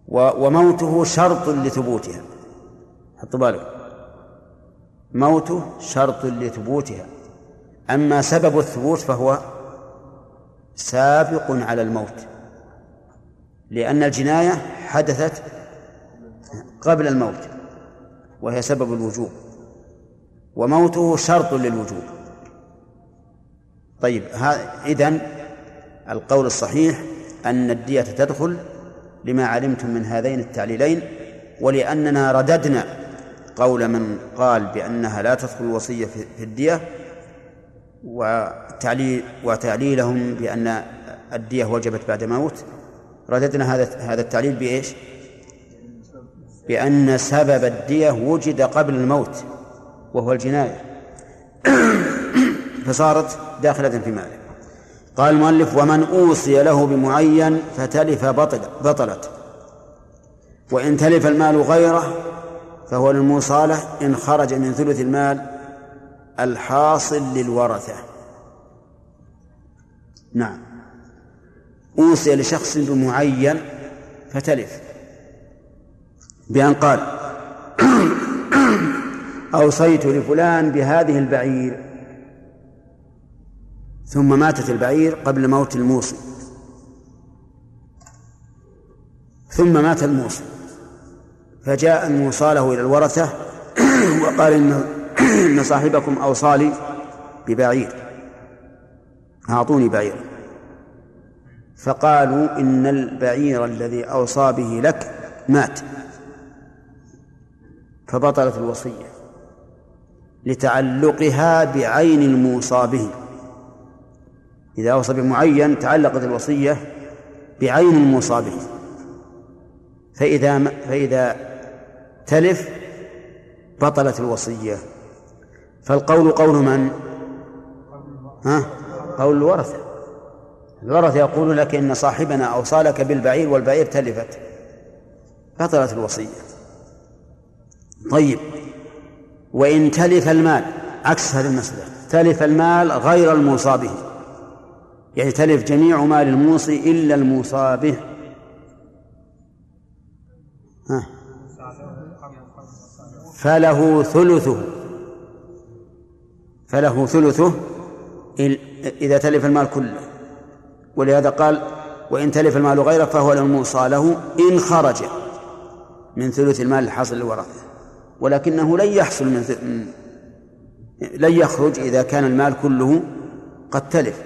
وموته شرط لثبوتها. حطوا بالك موته شرط لثبوتها. أما سبب الثبوت فهو سابق على الموت. لأن الجناية حدثت قبل الموت وهي سبب الوجوب وموته شرط للوجوب. طيب إذن القول الصحيح أن الدية تدخل لما علمتم من هذين التعليلين ولأننا رددنا قول من قال بأنها لا تدخل الوصية في الدية وتعليل وتعليلهم بأن الدية وجبت بعد موت. رددنا هذا هذا التعليل بإيش؟ بأن سبب الدية وجد قبل الموت وهو الجناية. فصارت داخلة في ماله قال المؤلف ومن أوصي له بمعين فتلف بطل بطلت. وإن تلف المال غيره فهو للموصالة إن خرج من ثلث المال الحاصل للورثة. نعم. أوصي لشخص بمعين فتلف. بأن قال أوصيت لفلان بهذه البعير. ثم ماتت البعير قبل موت الموصي. ثم مات الموصي. فجاء الموصى له إلى الورثة وقال إن إن صاحبكم أوصالي ببعير. أعطوني بعيرا. فقالوا إن البعير الذي أوصى به لك مات. فبطلت الوصية لتعلقها بعين الموصى به. إذا أوصى بمعين تعلقت الوصية بعين الموصى به. فإذا فإذا تلف بطلت الوصية. فالقول قول من؟ ها؟ قول الورثة. الورثة يقول لك إن صاحبنا أوصى لك بالبعير والبعير تلفت. بطلت الوصية. طيب. وإن تلف المال عكس هذه المسألة تلف المال غير الموصى به يعني تلف جميع مال الموصي إلا الموصى به ها. فله ثلثه. فله ثلثه إذا تلف المال كله. ولهذا قال وإن تلف المال غيره فهو الموصى له إن خرج من ثلث المال الحاصل للورثة ولكنه لن يحصل من لن يخرج إذا كان المال كله قد تلف.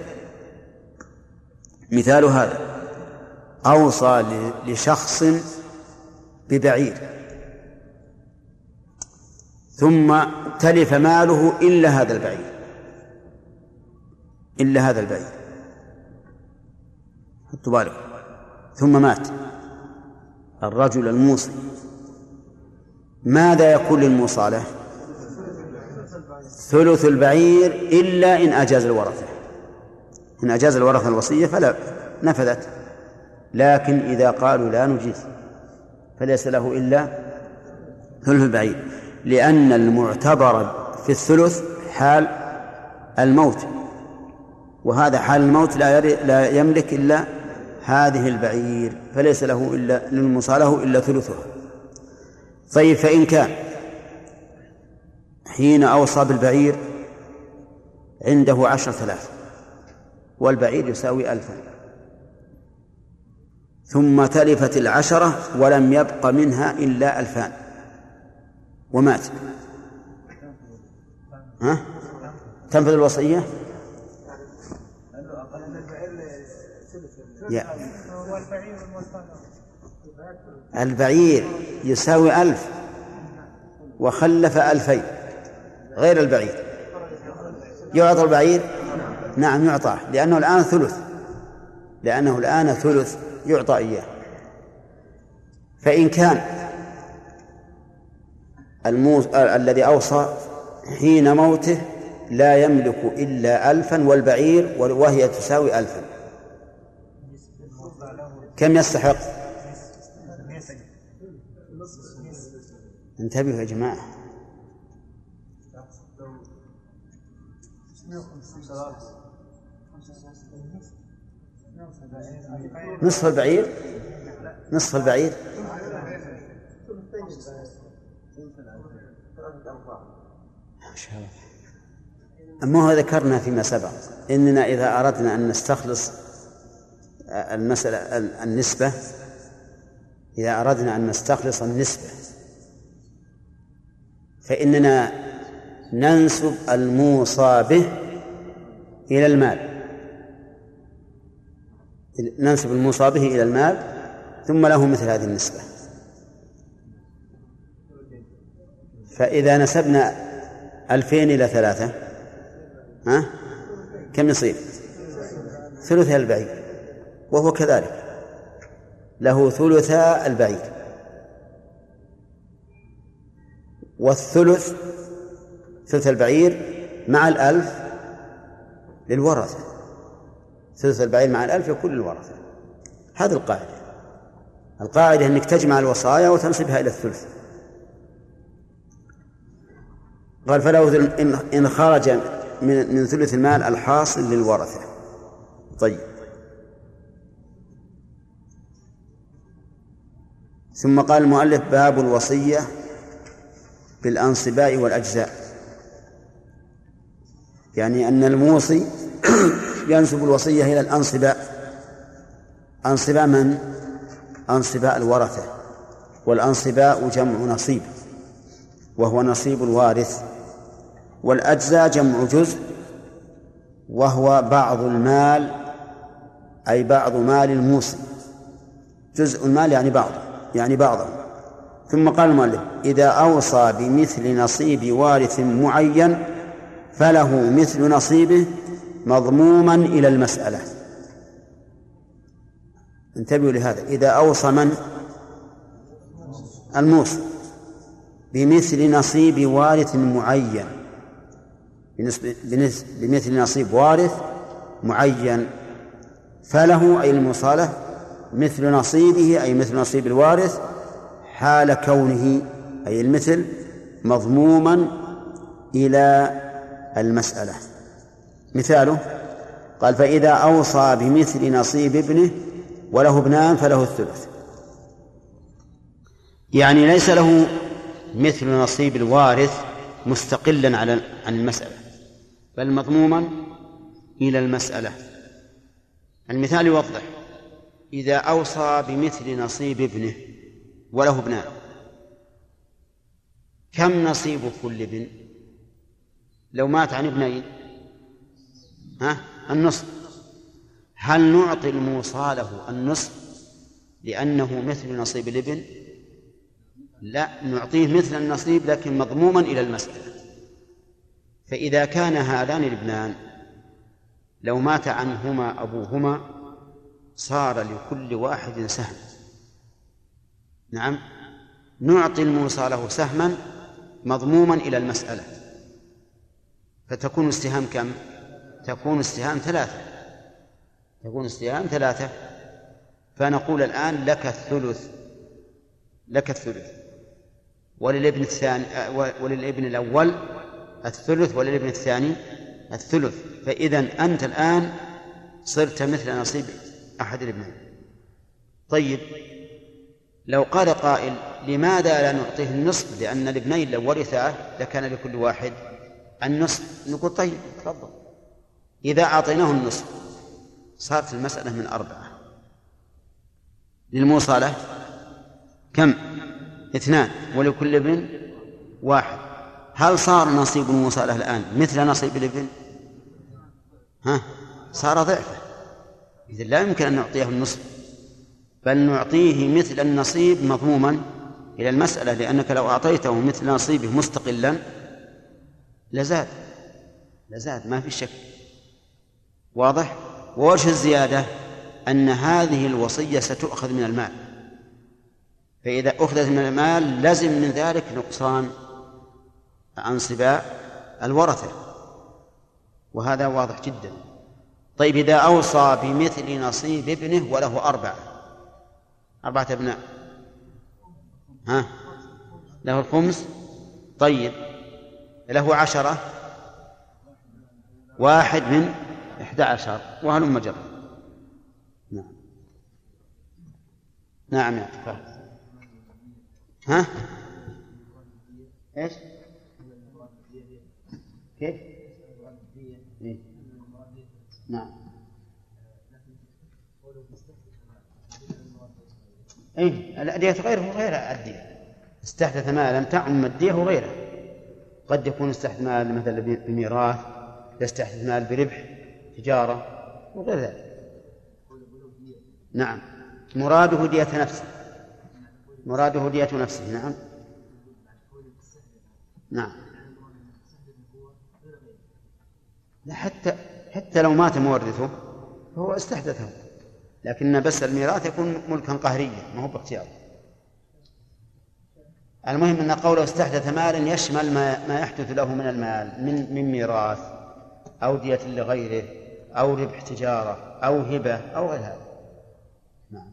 مثال هذا أوصى لشخص ببعير. ثم تلف ماله إلا هذا البعير. إلا هذا البعير. حطوا بالكم ثم مات. الرجل الموصي. ماذا يكون للموصى ثلث البعير إلا إن أجاز الورثة. إن أجاز الورثة الوصية فلا نفذت. لكن إذا قالوا لا نجيز فليس له إلا ثلث البعير. لأن المعتبر في الثلث حال الموت. وهذا حال الموت لا لا يملك إلا هذه البعير فليس له إلا للمصالة له إلا ثلثها طيب فإن كان حين أوصى بالبعير عنده عشرة آلاف والبعير يساوي ألفا ثم تلفت العشرة ولم يبق منها إلا ألفان ومات ها؟ تنفذ الوصية؟ البعير يساوي ألف وخلف ألفين غير البعير. يعطى البعير؟ نعم يعطى لأنه الآن ثلث لأنه الآن ثلث يعطى إياه. فإن كان الموس... الذي أوصى حين موته لا يملك إلا ألفا والبعير وهي تساوي ألفا. كم يستحق؟ انتبهوا يا جماعة. نصف البعير؟ نصف البعير. أما هو ذكرنا فيما سبق. إننا إذا أردنا أن نستخلص المسألة النسبة إذا أردنا أن نستخلص النسبة فإننا ننسب الموصى به إلى المال. ننسب الموصى به إلى المال ثم له مثل هذه النسبة. فإذا نسبنا ألفين إلى ثلاثة ها؟ كم يصير؟ ثلث البعير. وهو كذلك. له ثلثا البعير. والثلث ثلث البعير مع الألف للورثة. ثلث البعير مع الألف يكون للورثة هذه القاعدة. القاعدة أنك تجمع الوصايا وتنصبها إلى الثلث. قال فله إن خرج من من ثلث المال الحاصل للورثة. طيب. ثم قال المؤلف باب الوصية بالأنصباء والأجزاء. يعني أن الموصي ينسب الوصية إلى الأنصباء. أنصباء من؟ أنصباء الورثة والأنصباء جمع نصيب وهو نصيب الوارث والأجزاء جمع جزء وهو بعض المال أي بعض مال الموصي. جزء المال يعني بعض. يعني بعضه ثم قال المؤلف إذا أوصى بمثل نصيب وارث معين فله مثل نصيبه مضموما إلى المسألة. انتبهوا لهذا. إذا أوصى من؟ الموصي بمثل نصيب وارث معين. بمثل نصيب وارث معين. فله أي المصالة مثل نصيبه أي مثل نصيب الوارث حال كونه أي المثل مضموما إلى المسألة. مثاله قال فإذا أوصى بمثل نصيب ابنه وله ابنان فله الثلث. يعني ليس له مثل نصيب الوارث مستقلا على عن المسألة بل مضموما إلى المسألة. المثال يوضح إذا أوصى بمثل نصيب ابنه وله ابنان. كم نصيب كل ابن؟ لو مات عن ابنين. ها؟ النصف. هل نعطي الموصى له النصف لأنه مثل نصيب الابن؟ لا نعطيه مثل النصيب لكن مضموما إلى المسألة. فإذا كان هذان الابنان لو مات عنهما أبوهما صار لكل واحد سهم. نعم. نعطي الموصى له سهما مضموما إلى المسألة. فتكون السهام كم؟ تكون السهام ثلاثة. تكون السهام ثلاثة. فنقول الآن لك الثلث. لك الثلث. وللابن الثاني وللابن الأول الثلث وللابن الثاني الثلث. فإذا أنت الآن صرت مثل نصيب أحد الابنين طيب لو قال قائل لماذا لا نعطيه النصف؟ لأن الإبنين لو ورثاه لكان لكل واحد النصف. نقول طيب تفضل. إذا أعطيناه النصف صارت المسألة من أربعة. للموصلة كم؟ اثنان ولكل ابن واحد. هل صار نصيب الموصلة الآن مثل نصيب الابن؟ ها؟ صار ضعفه إذا لا يمكن أن نعطيه النصف بل نعطيه مثل النصيب مضموما إلى المسألة لأنك لو أعطيته مثل نصيبه مستقلا لزاد لزاد ما في شك. واضح؟ ووجه الزيادة أن هذه الوصية ستؤخذ من المال. فإذا أخذت من المال لزم من ذلك نقصان أنصباء الورثة. وهذا واضح جدا. طيب إذا أوصى بمثل نصيب ابنه وله أربعة. أربعة أبناء. ها؟ له الخمس. طيب له عشرة. واحد من إحدى عشر. وهلم جر نعم. نعم يا فهد ها؟ إيش؟ كيف؟ نعم. اي الأدية غيره غير الدية استحدث ما لم تعم الدية وغيره قد يكون استحمال مثلا بميراث يستحمال بربح تجارة وغير ذلك. نعم. مراده دية نفسه. مراده دية نفسه نعم. نعم. حتى حتى لو مات مورثه فهو استحدثه. لكن بس الميراث يكون ملكا قهريا ما هو باختياره. المهم أن قوله استحدث مالا يشمل ما ما يحدث له من المال من من ميراث أو دية لغيره أو ربح تجارة أو هبة أو غير هذا نعم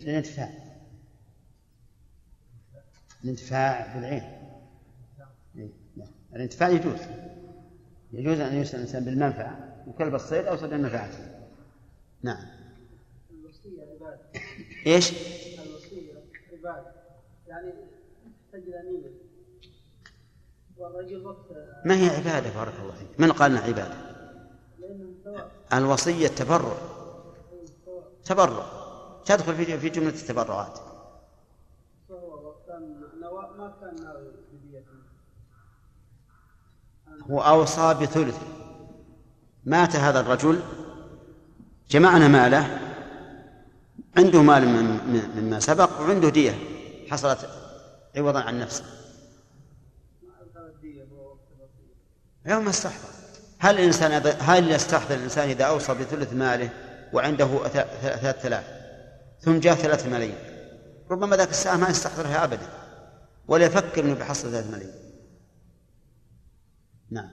للانتفاع. الانتفاع بالعين. إيه، نعم. الانتفاع يجوز. يجوز أن يسأل الإنسان بالمنفعة وكلب الصيد أوصل النفعة نعم. الوصية عبادة إيش؟ الوصية عبادة يعني تحتاج إلى والرجل وقت ما هي عبادة؟ بارك الله فيك. من قال عبادة؟ الوصية تبرع تبرع. تدخل في في جملة التبرعات. فهو وكان نواء ما كان ناوي بدية هو أوصى بثلث. مات هذا الرجل جمعنا ماله عنده مال مما سبق وعنده دية حصلت عوضا عن نفسه. يوم استحضر. هل الإنسان هل يستحضر الإنسان إذا أوصى بثلث ماله وعنده ثلاثة آلاف؟ ثم جاء ثلاثة ملايين. ربما ذاك الساعة ما يستحضرها أبدا. ولا يفكر أنه بيحصل ثلاثة ملايين. نعم.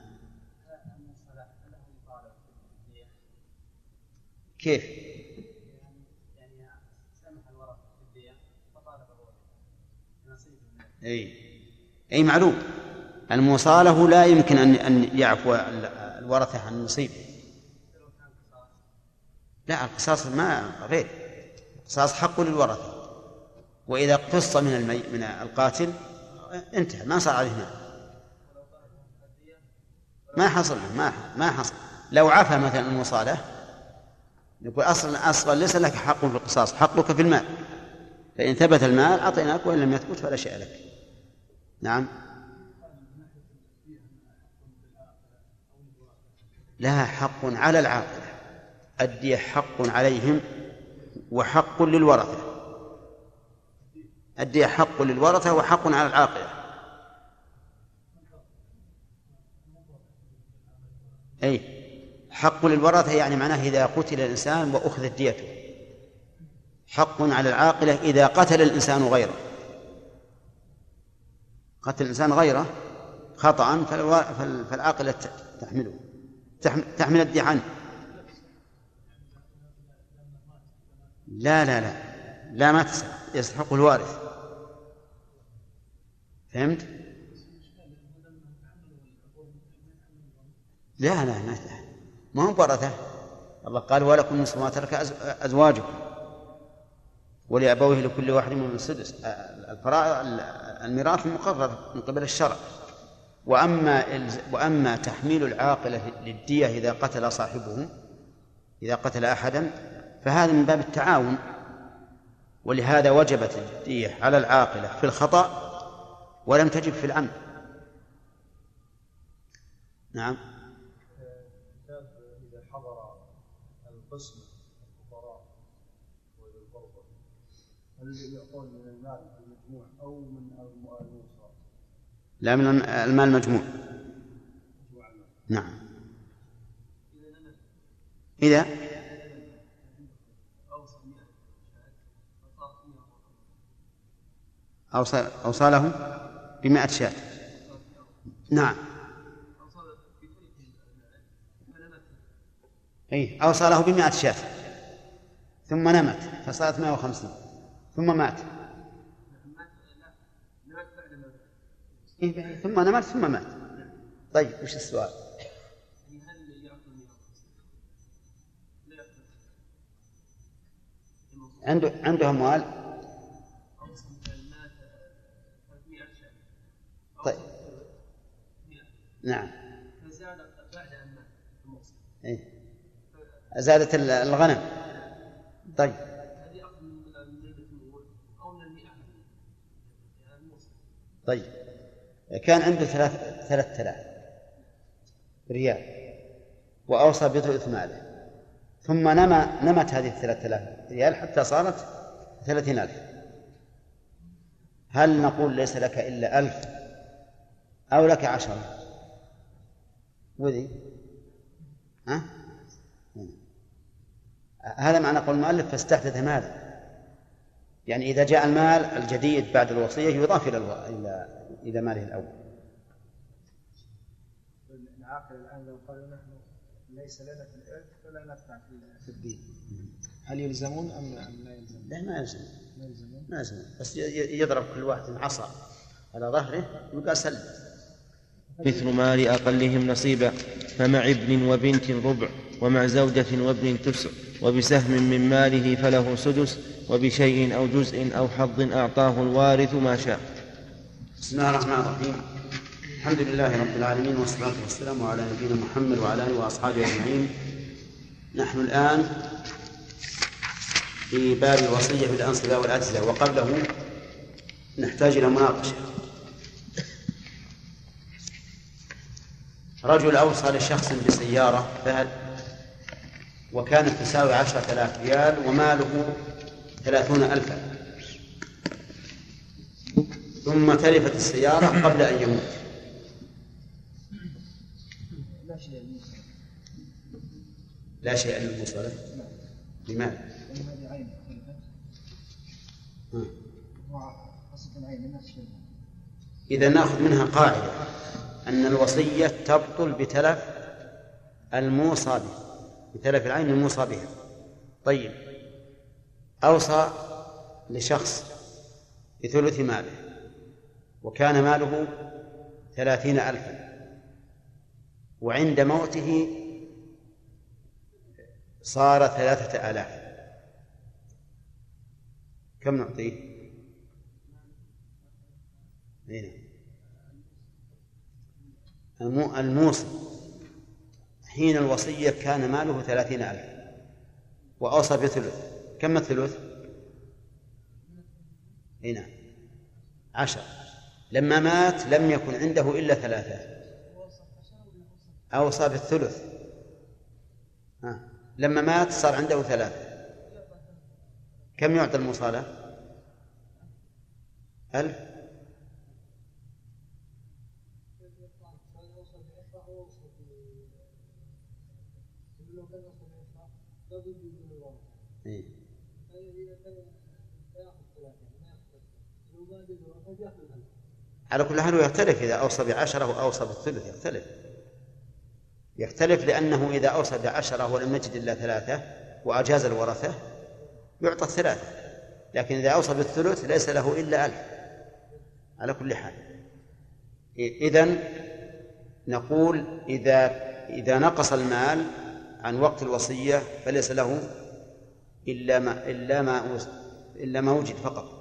كيف؟ إي. إي معلوم. المصالة لا يمكن ان أن يعفو ال- الورثة عن نصيبه لا القصاص ما غير. القصاص حق للورثة. وإذا اقتص من المي من القاتل انتهى ما صار عليه مال. ما حصل ما ما حصل. لو عفى مثلا المصالة نقول أصلا أصلا ليس لك حق في القصاص حقك في المال. فإن ثبت المال أعطيناك وإن لم يثبت فلا شيء لك. نعم؟ لها حق على العاقلة. الدية حق عليهم وحق للورثة. الدية حق للورثة وحق على العاقلة أي حق للورثة يعني معناه إذا قتل الإنسان وأخذت ديته حق على العاقلة إذا قتل الإنسان غيره. قتل الإنسان غيره خطأ فالعاقلة تحمله. تحم- تحمل الدية عنه. لا لا لا لا ما تسحق يستحق الوارث. فهمت؟ لا لا ما ما هو ورثة الله قال ولكم نصف ما ترك أز- أزواجكم. ولأبويه لكل واحد منهم السدس الميراث مقرر من قبل الشرع. وأما وأما تحميل العاقلة للدية إذا قتل صاحبه إذا قتل أحدا فهذا من باب التعاون. ولهذا وجبت الدية على العاقلة في الخطأ ولم تجب في العمد نعم. إذا حضر القسم الفقراء وإلى القربى هل يعطون من المال المجموع أو من الموصى؟ لا من المال المجموع. نعم. إذا أوصى أوصى له بمائة شاة. نعم. أي أوصى له بمائة شاة. ثم نمت فصارت 150 ثم مات. إيه ثم نمت ثم مات. طيب وش السؤال؟ عنده عنده أموال؟ نعم. فزاد بعد أن مات إيه؟ زادت ال- الغنم. طيب. هذه أقل من أو من المئة يعني طيب. كان عنده ثلاث ثلاثة آلاف ريال. وأوصى بثلث ماله ثم نما نمت هذه الثلاثة آلاف ريال حتى صارت ثلاثين ألف. هل نقول ليس لك إلا ألف أو لك عشرة؟ وذي؟ ها؟ هذا معنى قول المؤلف فاستحدث مالا يعني إذا جاء المال الجديد بعد الوصية يضاف إلى ألو... إلى إلى ماله الأول. العاقل الآن لو قال نحن ليس لنا في الارث فلا ندفع في- الدين. هل يلزمون أم أم لا يلزمون؟ لا ما يلزم ما يلزمون؟ ما يلزم بس يضرب كل واحد عصا على ظهره ويقال سلم. مثل مال أقلهم نصيبا فمع ابن وبنت ربع ومع زوجة وابن تسع وبسهم من ماله فله سدس وبشيء أو جزء أو حظ أعطاه الوارث ما شاء. بسم الله الرحمن الرحيم. الحمد لله رب العالمين والصلاة والسلام على نبينا محمد وعلى آله وأصحابه أجمعين. نحن الآن في باب الوصية بالأنصباء والأجزاء وقبله نحتاج إلى مناقشة. رجل أوصى لشخص بسيارة فهل وكانت تساوي عشرة آلاف ريال وماله ثلاثون ألفا. ثم تلفت السيارة قبل أن يموت. لا شيء لا شيء للموصلة لماذا؟ إذا نأخذ منها قاعدة. أن الوصية تبطل بتلف الموصى به بتلف العين الموصى بها. طيب. أوصى لشخص بثلث ماله وكان ماله ثلاثين ألفا وعند موته صار ثلاثة آلاف. كم نعطيه؟ هنا. الموصي حين الوصية كان ماله ثلاثين ألف. وأوصى بثلث. كم الثلث؟ هنا. عشر. لما مات لم يكن عنده إلا ثلاثة. أوصى بالثلث. ها. لما مات صار عنده ثلاثة. كم يعطى المصالة؟ ألف إيه. على كل حال يختلف إذا أوصى بعشرة وأوصى بالثلث يختلف. يختلف لأنه إذا أوصى بعشرة ولم يجد إلا ثلاثة وأجاز الورثة يعطى الثلاثة. لكن إذا أوصى بالثلث ليس له إلا ألف. على كل حال. إذن نقول إذا إذا نقص المال عن وقت الوصية فليس له إلا ما إلا ما إلا ما وجد فقط.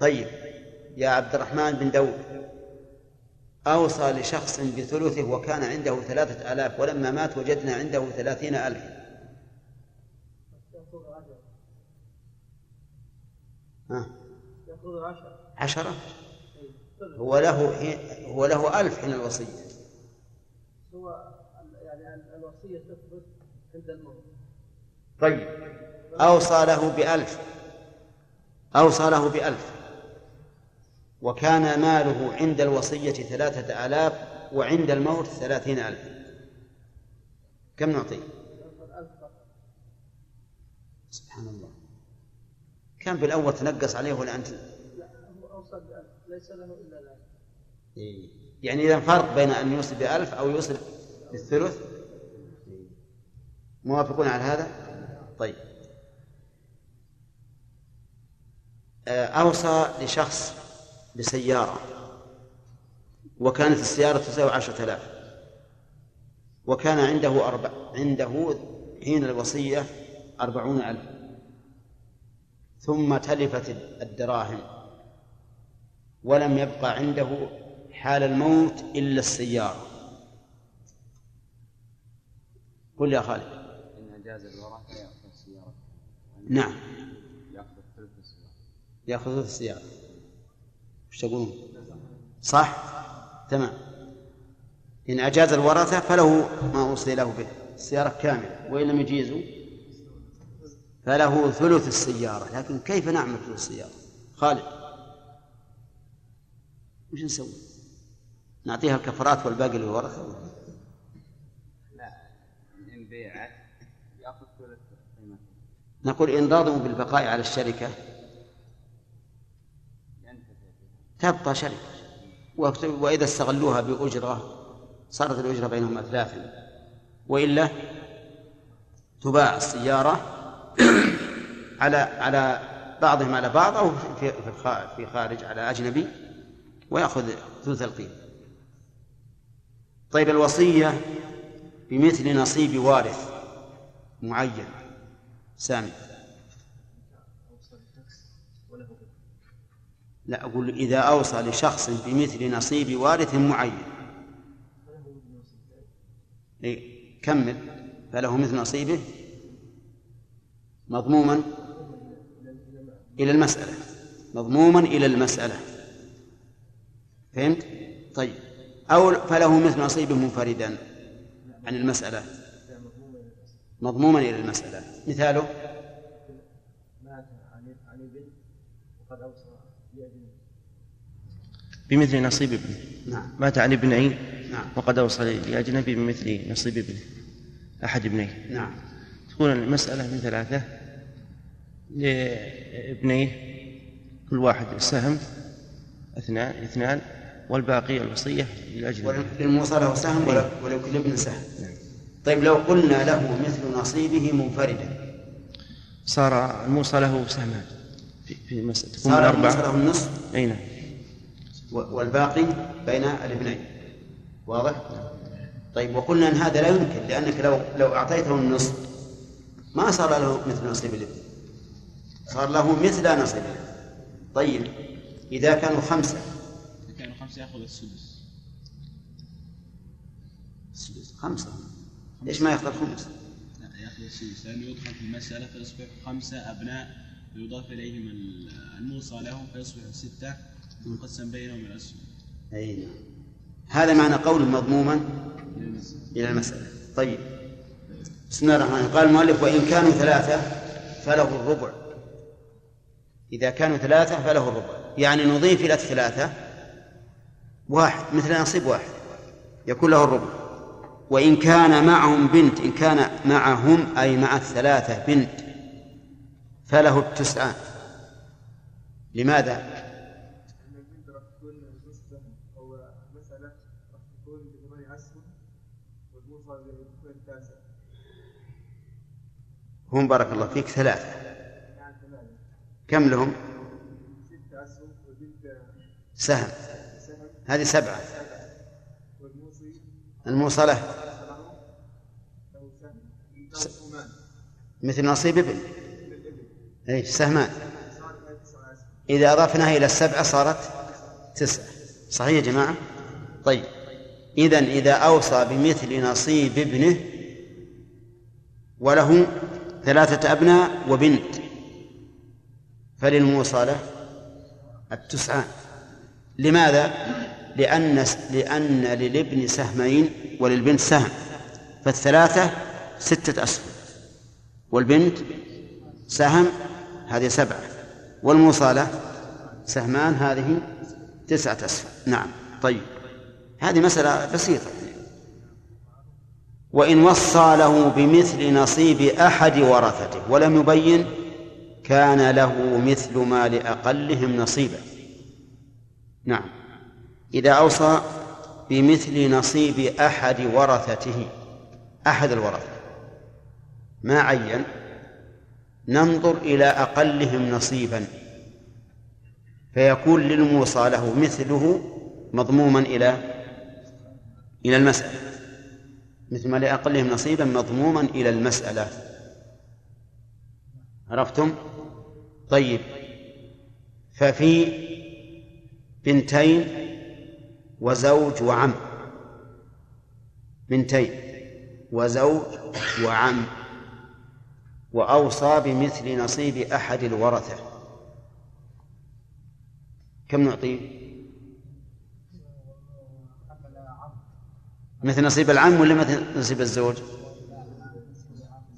طيب. يا عبد الرحمن بن داود. أوصى لشخص بثلثه وكان عنده ثلاثة آلاف ولما مات وجدنا عنده ثلاثين ألف عشرة. ثلث. هو له حين هو له ألف حين الوصية. هو يعني ال- الوصية تثبت عند الموت. طيب. أوصى له بألف. أوصى له بألف. وكان ماله عند الوصية ثلاثة آلاف وعند الموت ثلاثين ألف. كم نعطيه؟ سبحان الله. كان بالأول تنقص عليه ولا أنت؟ لا ليس له إلا إيه. يعني إذا فرق بين أن يوصي بألف أو يوصي بالثلث؟ إيه. موافقون على هذا؟ طيب. آه، أوصى لشخص بسيارة وكانت السيارة تساوي عشرة آلاف. وكان عنده أربع عنده حين الوصية أربعون ألف. ثم تلفت الدراهم. ولم يبقى عنده حال الموت إلا السيارة. قل يا خالد. إن أجاز الورثة يأخذ السيارة. نعم. يأخذ ثلث السيارة. يأخذ ثلث السيارة. وش تقولون؟ صح؟ تمام إن أجاز الورثة فله ما أوصي له به السيارة كاملة وإن لم يجيزوا فله ثلث السيارة لكن كيف نعمل ثلث السيارة؟ خالد وش نسوي؟ نعطيها الكفرات والباقي للورثة لا إن بيعت يأخذ ثلث نقول إن رضوا بالبقاء على الشركة ينتفع تبقى شركة وإذا استغلوها بأجرة صارت الأجرة بينهم أثلاثا وإلا تباع السيارة على على بعضهم على بعض أو في في خارج على أجنبي ويأخذ ثلث القيمة طيب الوصية بمثل نصيب وارث معين سامي. لا أقول إذا أوصى لشخص بمثل نصيب وارث معين. إيه كمل. فله مثل نصيبه مضموما إلى المسألة. مضموما إلى المسألة. فهمت؟ طيب. أو فله مثل نصيبه منفردا عن المسألة. مضموما إلى المسألة. مثاله مات عن عن ابن وقد اوصى بأجل بمثل نصيب ابنه. نعم. مات عن ابنين نعم. وقد أوصى لأجنبي بمثل نصيب ابنه. أحد ابنيه. نعم. تكون المسألة من ثلاثة لابنيه. كل واحد سهم اثنان اثنان والباقي الوصية للأجنبي. للموصى له سهم ولو ولو كل ابن سهم. طيب لو قلنا له مثل نصيبه منفردا. صار الموصى له سهمان. في مسألة تكون صار الموصى بالأربعة له النصف أي نعم. والباقي بين الابنين. واضح؟ طيب وقلنا أن هذا لا يمكن لأنك لو لو أعطيته النصف ما صار له مثل نصيب الابن. صار له مثل نصيب الابن. طيب إذا كانوا خمسة. إذا كانوا خمسة يأخذ السدس. السدس خمسة. ليش ما يأخذ الخمس؟ لا يأخذ السدس لأنه يدخل في المسألة فيصبح خمسة أبناء ويضاف إليهم ال- الموصى لهم فيصبح ستة يقسم بينهم الأسهم أي نعم. هذا معنى قول مضموما إلى المسألة. طيب. بسم الله الرحمن الرحيم. قال المؤلف وإن كانوا ثلاثة فله الربع. إذا كانوا ثلاثة فله الربع. يعني نضيف إلى الثلاثه واحد مثل نصيب واحد يكون له الربع. وإن كان معهم بنت إن كان معهم أي مع الثلاثة بنت فله التسعان لماذا؟ هم بارك الله فيك ثمانية كم لهم؟ سهم. هذه سبعة. الموصلة مثل نصيب ابن. أي سهمان إذا أضفناها إلى السبعة صارت تسعة صحيح يا جماعة؟ طيب. إذا إذا أوصى بمثل نصيب ابنه وله ثلاثة أبناء وبنت فللموصى له التسعان. لماذا؟ لأن لأن للابن سهمين وللبنت سهم فالثلاثة ستة أسهم والبنت سهم هذه سبعة والموصلة سهمان هذه تسعة أسهم نعم. طيب. هذه مسألة بسيطة. وإن وصى له بمثل نصيب أحد ورثته ولم يبين كان له مثل ما لأقلهم نصيبا. نعم. إذا أوصى بمثل نصيب أحد ورثته أحد الورثة ما عين؟ ننظر إلى أقلهم نصيبا. فيكون للموصى له مثله مضموما إلى إلى المسألة. مثل ما لأقلهم نصيبا مضموما إلى المسألة. عرفتم؟ طيب. ففي بنتين وزوج وعم. بنتين وزوج وعم. وأوصى بمثل نصيب أحد الورثة. كم نعطيه؟ مثل نصيب العم ولا مثل نصيب الزوج؟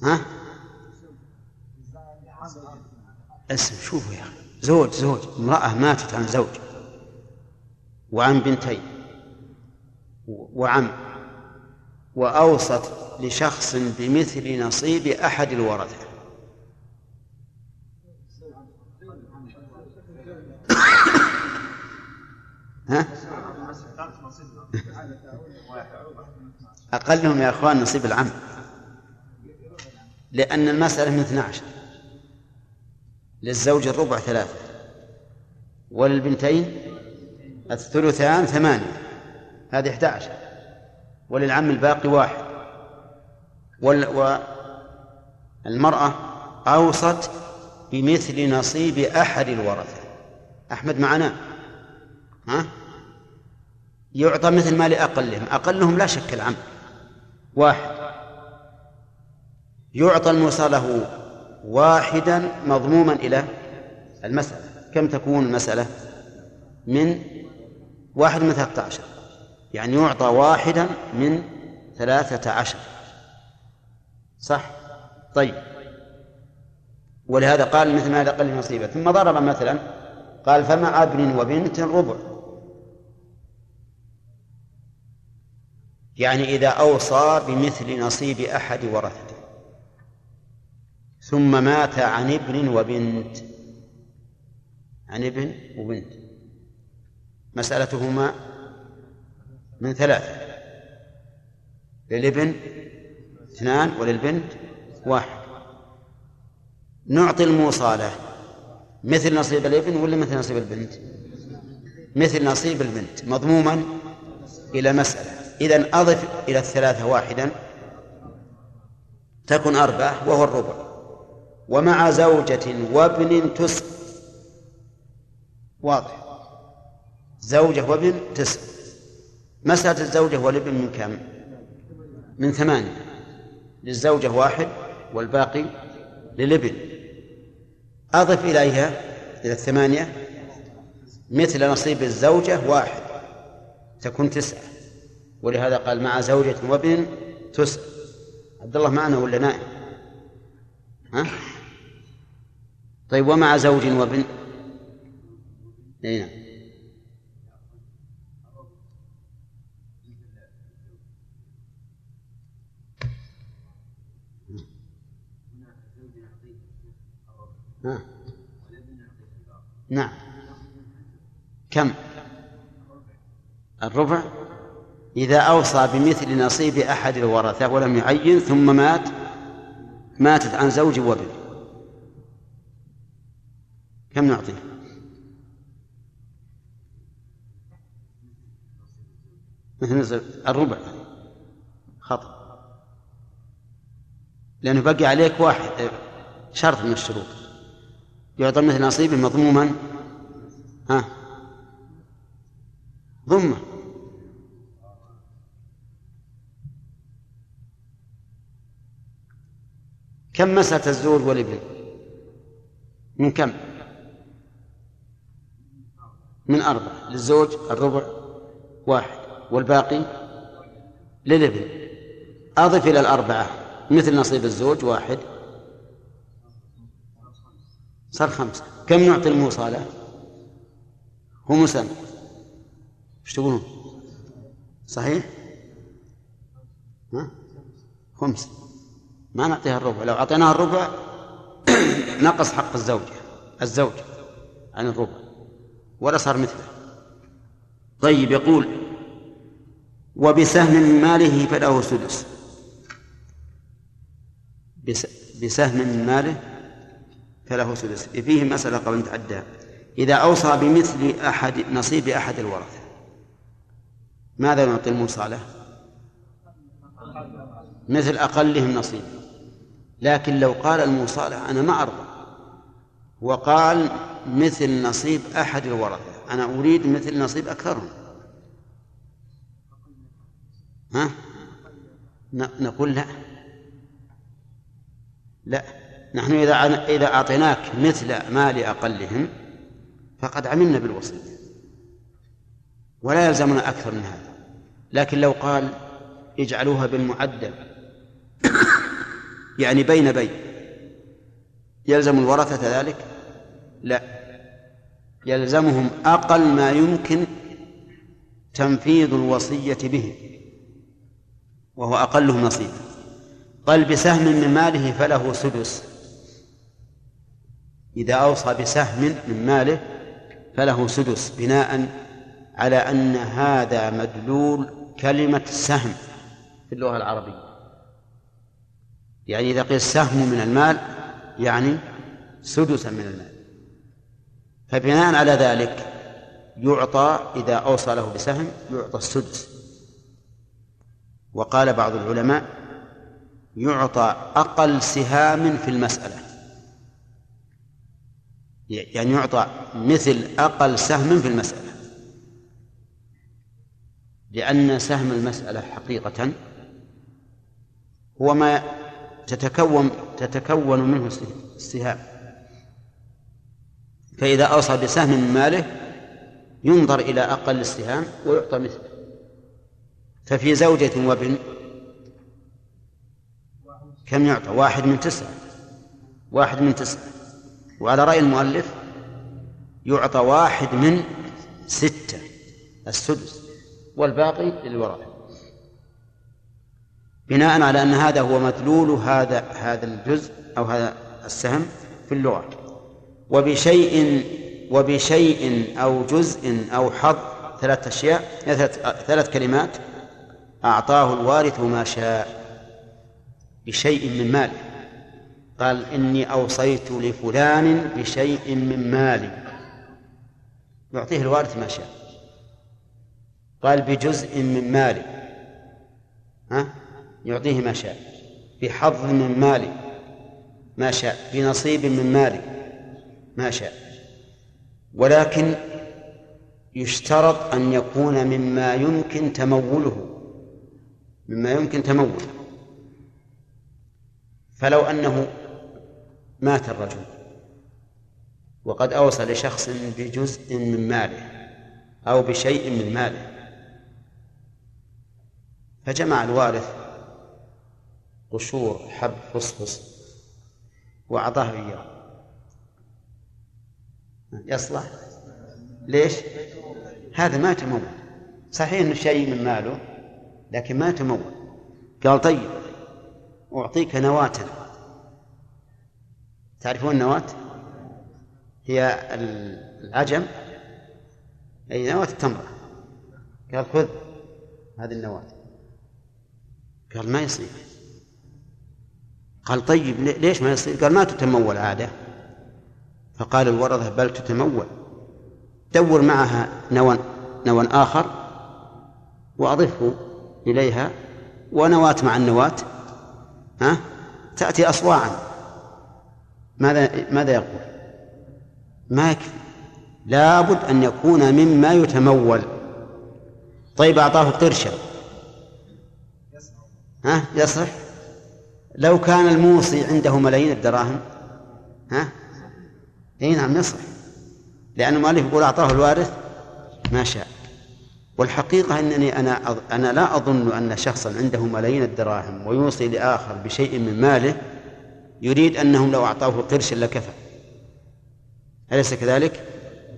ها؟ اسم شوفوا يا أخي. زوج زوج. امرأة ماتت عن زوج. وعن بنتين. وعم. وأوصت لشخص بمثل نصيب أحد الورثة. ها؟ أقلهم يا أخوان نصيب العم لأن المسألة من 12 للزوج الربع ثلاثة. وللبنتين الثلثان ثمانية. هذه 11 وللعم الباقي واحد. والمرأة أوصت بمثل نصيب أحد الورثة. أحمد معنا؟ ها؟ يعطى مثل ما لأقلهم. أقلهم لا شك العم. واحد. يعطى الموصى له واحدا مضموما إلى المسألة. كم تكون المسألة؟ من واحد من ثلاثة عشر. يعني يعطى واحدا من ثلاثة عشر. صح؟ طيب. ولهذا قال مثل ما قل نصيبه ثم ضرب مثلا قال فمع ابن وبنت ربع. يعني إذا أوصى بمثل نصيب أحد ورثته. ثم مات عن ابن وبنت. عن ابن وبنت. مسألتهما من ثلاثة. للابن اثنان وللبنت واحد. نعطي الموصالة. مثل نصيب الابن ولا مثل نصيب البنت؟ مثل نصيب البنت. مضموما إلى مسألة. إذا أضف إلى الثلاثة واحدا تكن أربعة وهو الربع. ومع زوجة وابن تسع واضح. زوجة وابن تسع مسألة الزوجة والابن من كم؟ من ثمانية. للزوجة واحد والباقي للابن. أضف إليها إلى الثمانية مثل نصيب الزوجة واحد تكون تسعة. ولهذا قال مع زوجة وابن تسع عبد الله معنا ولا نائم؟ ها؟ طيب ومع زوج وابن أي نعم ها. نعم كم الربع إذا أوصى بمثل نصيب أحد الورثة ولم يعين ثم مات ماتت عن زوج وابن. كم نعطيه مثل الربع. خطأ. لأنه بقي عليك واحد شرط من الشروط. يعطى مثل نصيبه مضموما. ها؟ ضمة. كم مسألة الزوج والابن من كم؟ من أربعة للزوج الربع واحد والباقي للابن أضف إلى الأربعة مثل نصيب الزوج واحد. صار خمسة. كم نعطي الموصلة مسلم إيش تقولون؟ صحيح؟ ها؟ خمسة. ما نعطيها الربع. لو أعطيناها الربع نقص حق الزوجة الزوج عن الربع ولا صار مثله. طيب يقول وبسهم من ماله فله سدس. بسهم من ماله فله سدس. فيه مسألة قبل نتعدى. إذا أوصى بمثل أحد نصيب أحد الورثة ماذا نعطي الموصى له؟ مثل أقلهم نصيبا لكن لو قال الموصى له أنا ما أرضى. وقال مثل نصيب أحد الورثة أنا أريد مثل نصيب أكثرهم. ها؟ نقول لا. لا. نحن إذا إذا أعطيناك مثل مال أقلهم فقد عملنا بالوصية. ولا يلزمنا أكثر من هذا. لكن لو قال اجعلوها بالمعدل يعني بين بين. يلزم الورثة ذلك؟ لا. يلزمهم أقل ما يمكن تنفيذ الوصية به وهو أقلهم نصيبا قال بسهم من ماله فله سدس. إذا أوصى بسهم من ماله فله سدس بناء على أن هذا مدلول كلمة سهم في اللغة العربية. يعني إذا قيل سهم من المال يعني سدسا من المال. فبناء على ذلك يعطى إذا أوصى له بسهم يعطى السدس. وقال بعض العلماء يعطى أقل سهام في المسألة. يعني يعطى مثل أقل سهم في المسألة. لأن سهم المسألة حقيقة هو ما تتكون تتكون منه السهام. فإذا أوصى بسهم من ماله ينظر إلى أقل السهام ويعطى مثله. ففي زوجة وابن كم يعطى؟ واحد من تسعة. واحد من تسعة. وعلى رأي المؤلف يعطى واحد من ستة السدس والباقي للوراثة بناء على أن هذا هو مدلول هذا هذا الجزء أو هذا السهم في اللغة. وبشيء وبشيء أو جزء أو حظ ثلاث أشياء ثلاث, كلمات أعطاه الوارث ما شاء بشيء من ماله قال إني أوصيت لفلان بشيء من مالي يعطيه الوارث ما شاء. قال بجزء من مالي ها؟ يعطيه ما شاء بحظ من مالي ما شاء بنصيب من مالي ما شاء. ولكن يشترط أن يكون مما يمكن تموله مما يمكن تموله. فلو أنه مات الرجل وقد أوصى لشخص بجزء من ماله أو بشيء من ماله فجمع الوارث قشور حب فصفص وأعطاه إياه. يصلح؟ ليش؟ هذا ما تمول. صحيح إنه شيء من ماله لكن ما تمول. قال طيب أعطيك نواة. تعرفون النواة؟ هي العجم. أي نواة التمرة قال خذ هذه النواة. قال ما يصير. قال طيب ليش ما يصير؟ قال ما تتمول عادة. فقال الورثة بل تتمول. دور معها نوى نوى آخر وأضفه إليها ونواة مع النواة ها؟ تأتي أصواعا. ماذا ماذا يقول؟ ما يكفي. لابد أن يكون مما يتمول. طيب أعطاه قرشا ها؟ يصح لو كان الموصي عنده ملايين الدراهم ها؟ إي نعم يصح لأن المؤلف يقول أعطاه الوارث ما شاء. والحقيقة أنني أنا أنا لا أظن أن شخصا عنده ملايين الدراهم ويوصي لآخر بشيء من ماله يريد أنهم لو أعطاه قرشا لكفى. أليس كذلك؟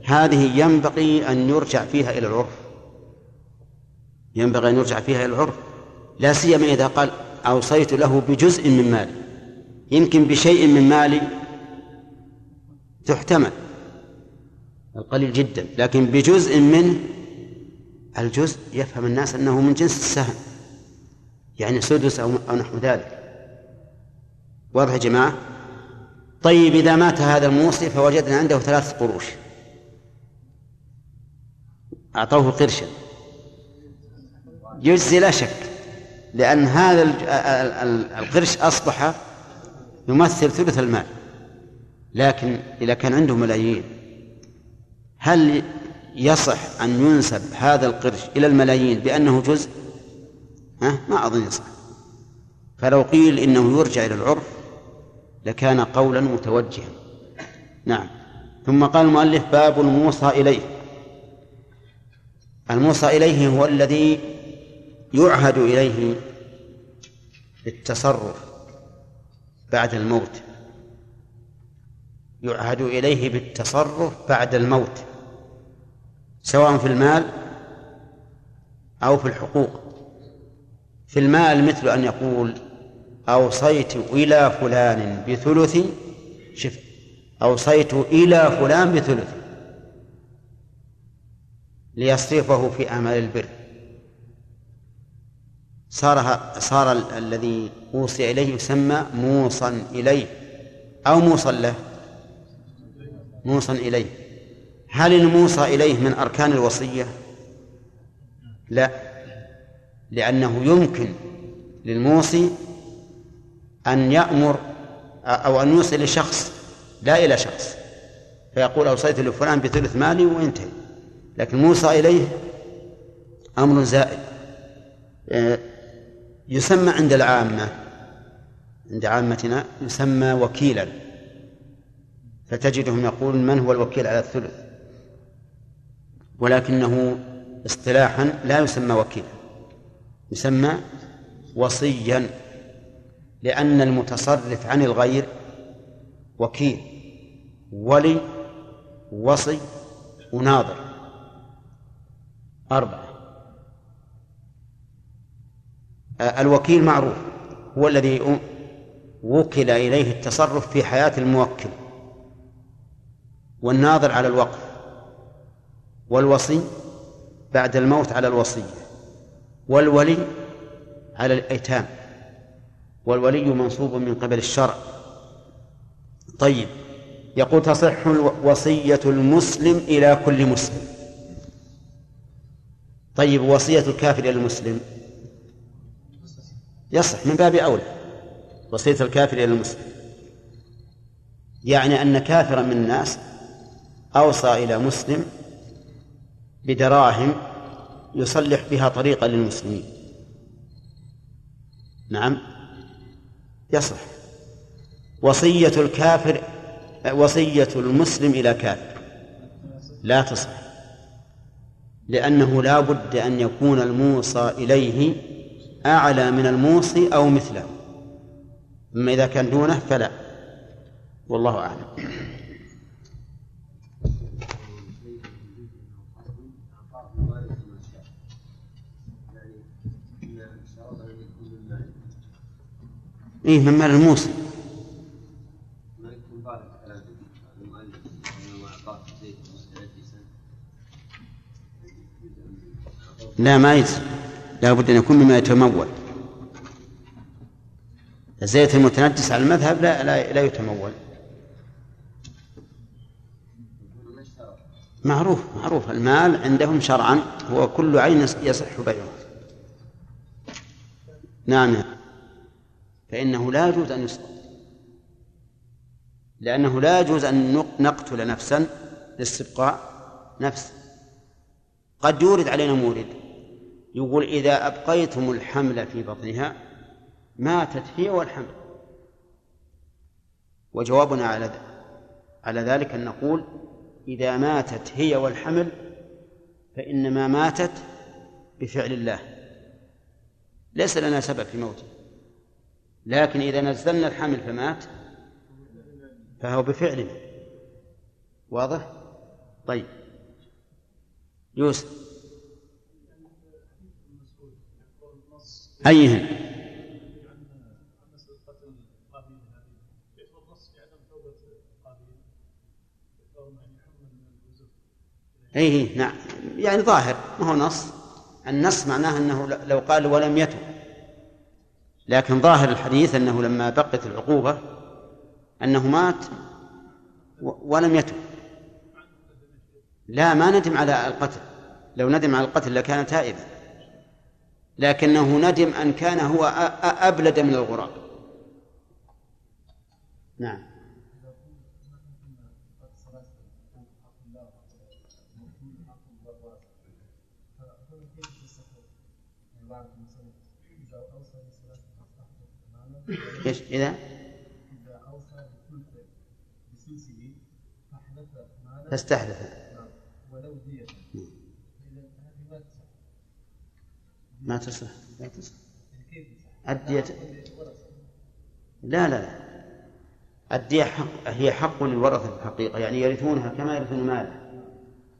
هذه ينبغي أن يرجع فيها إلى العرف. ينبغي أن يرجع فيها إلى العرف. لا سيما إذا قال أوصيت له بجزء من مالي. يمكن بشيء من مالي تحتمل. القليل جدا لكن بجزء منه الجزء يفهم الناس أنه من جنس السهم. يعني سدس أو نحو ذلك. واضح يا جماعة؟ طيب إذا مات هذا الموصي فوجدنا عنده ثلاث قروش. أعطوه قرشا. يجزي لا شك. لأن هذا القرش أصبح يمثل ثلث المال. لكن إذا كان عنده ملايين هل يصح أن ينسب هذا القرش إلى الملايين بأنه جزء؟ ها؟ ما أظن يصح. فلو قيل إنه يرجع إلى العرف لكان قولا متوجها. نعم. ثم قال المؤلف باب الموصى إليه. الموصى إليه هو الذي يعهد إليه بالتصرف بعد الموت. يعهد إليه بالتصرف بعد الموت سواء في المال أو في الحقوق. في المال مثل أن يقول أوصيت إلى فلان بثلث شف أوصيت إلى فلان بثلث ليصرفه في أعمال البر. صار صار الذي أوصي إليه يسمى موصى إليه. أو موصى له. موصى إليه. هل الموصى إليه من أركان الوصية؟ لا. لأنه يمكن للموصي أن يأمر أو أن يوصي لشخص لا إلى شخص. فيقول أوصيت لفلان بثلث مالي وينتهي لكن موصى إليه أمر زائد. آه، يسمى عند العامة عند عامتنا يسمى وكيلا. فتجدهم يقول من هو الوكيل على الثلث؟ ولكنه اصطلاحا لا يسمى وكيلا يسمى وصيا لأن المتصرف عن الغير وكيل ولي وصي وناظر. أربعة. الوكيل معروف هو الذي وكل إليه التصرف في حياة الموكل والناظر على الوقف والوصي بعد الموت على الوصية والولي على الأيتام والولي منصوب من قبل الشرع. طيب يقول تصح وصية المسلم إلى كل مسلم. طيب وصية الكافر إلى المسلم يصح من باب أولى وصية الكافر إلى المسلم. يعني أن كافرا من الناس أوصى إلى مسلم بدراهم يصلح بها طريقا للمسلمين. نعم. يصح. وصية الكافر وصية المسلم إلى كافر. لا تصح. لأنه لا بد أن يكون الموصى إليه أعلى من الموصي أو مثله. أما إذا كان دونه فلا. والله أعلم. إيه من مال الموصي لا ما يجزي. لا بد أن يكون مما يتمول. الزيت المتنجس على المذهب لا لا, لا يتمول. معروف معروف. المال عندهم شرعا هو كل عين يصح بيعه. نعم. فإنه لا يجوز أن يسقط. لأنه لا يجوز أن نقتل نفسا لاستبقاء نفس. قد يورد علينا مورد. يقول إذا أبقيتم الحمل في بطنها ماتت هي والحمل. وجوابنا على على ذلك أن نقول إذا ماتت هي والحمل فإنما ماتت بفعل الله. ليس لنا سبب في موته. لكن إذا نزلنا الحمل فمات فهو بفعلنا واضح؟ طيب. يوسف. أيهن أي إيه، نعم. يعني ظاهر ما هو نص. النص معناه أنه لو قال ولم يتب. لكن ظاهر الحديث أنه لما بقت العقوبة أنه مات ولم يتب. لا ما ندم على القتل. لو ندم على القتل لكان تائبا. لكنه ندم أن كان هو أبلد من الغراب. نعم. إيش؟ إذا؟ فاستحدث نعم، ولو دية إذا هذه ما تصح ما تصح لا تصح؟ الدية. لا لا. لا الدية حق هي حق للورثة في الحقيقة يعني يرثونها كما يرثون المال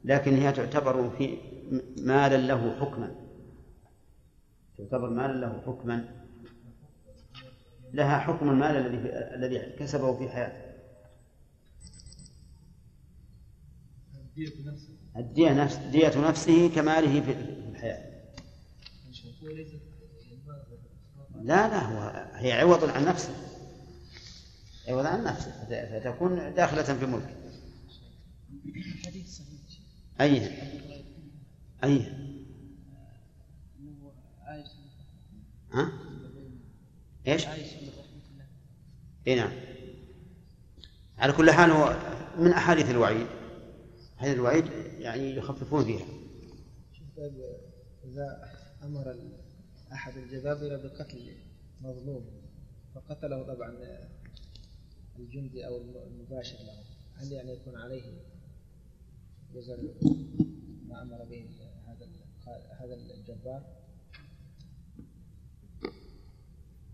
لكن هي تعتبر في مالا له حكما. تعتبر مالا له حكما. لها حكم المال الذي الذي كسبه في حياته. الدية نفسها. الدية نفس دية نفسه كماله في الحياة. لا لا هو هي عوض عن نفسه. عوض عن نفسه فت- فتكون داخلة في ملكه. أي أي. ها؟ إيش؟ إي نعم. على كل حال هو من أحاديث الوعيد. أحاديث الوعيد يعني يخففون فيها. إذا أمر أحد الجبابرة بقتل مظلوم فقتله طبعا الجندي أو المباشر له. هل يعني يكون عليه وزر ما أمر به هذا هذا الجبار؟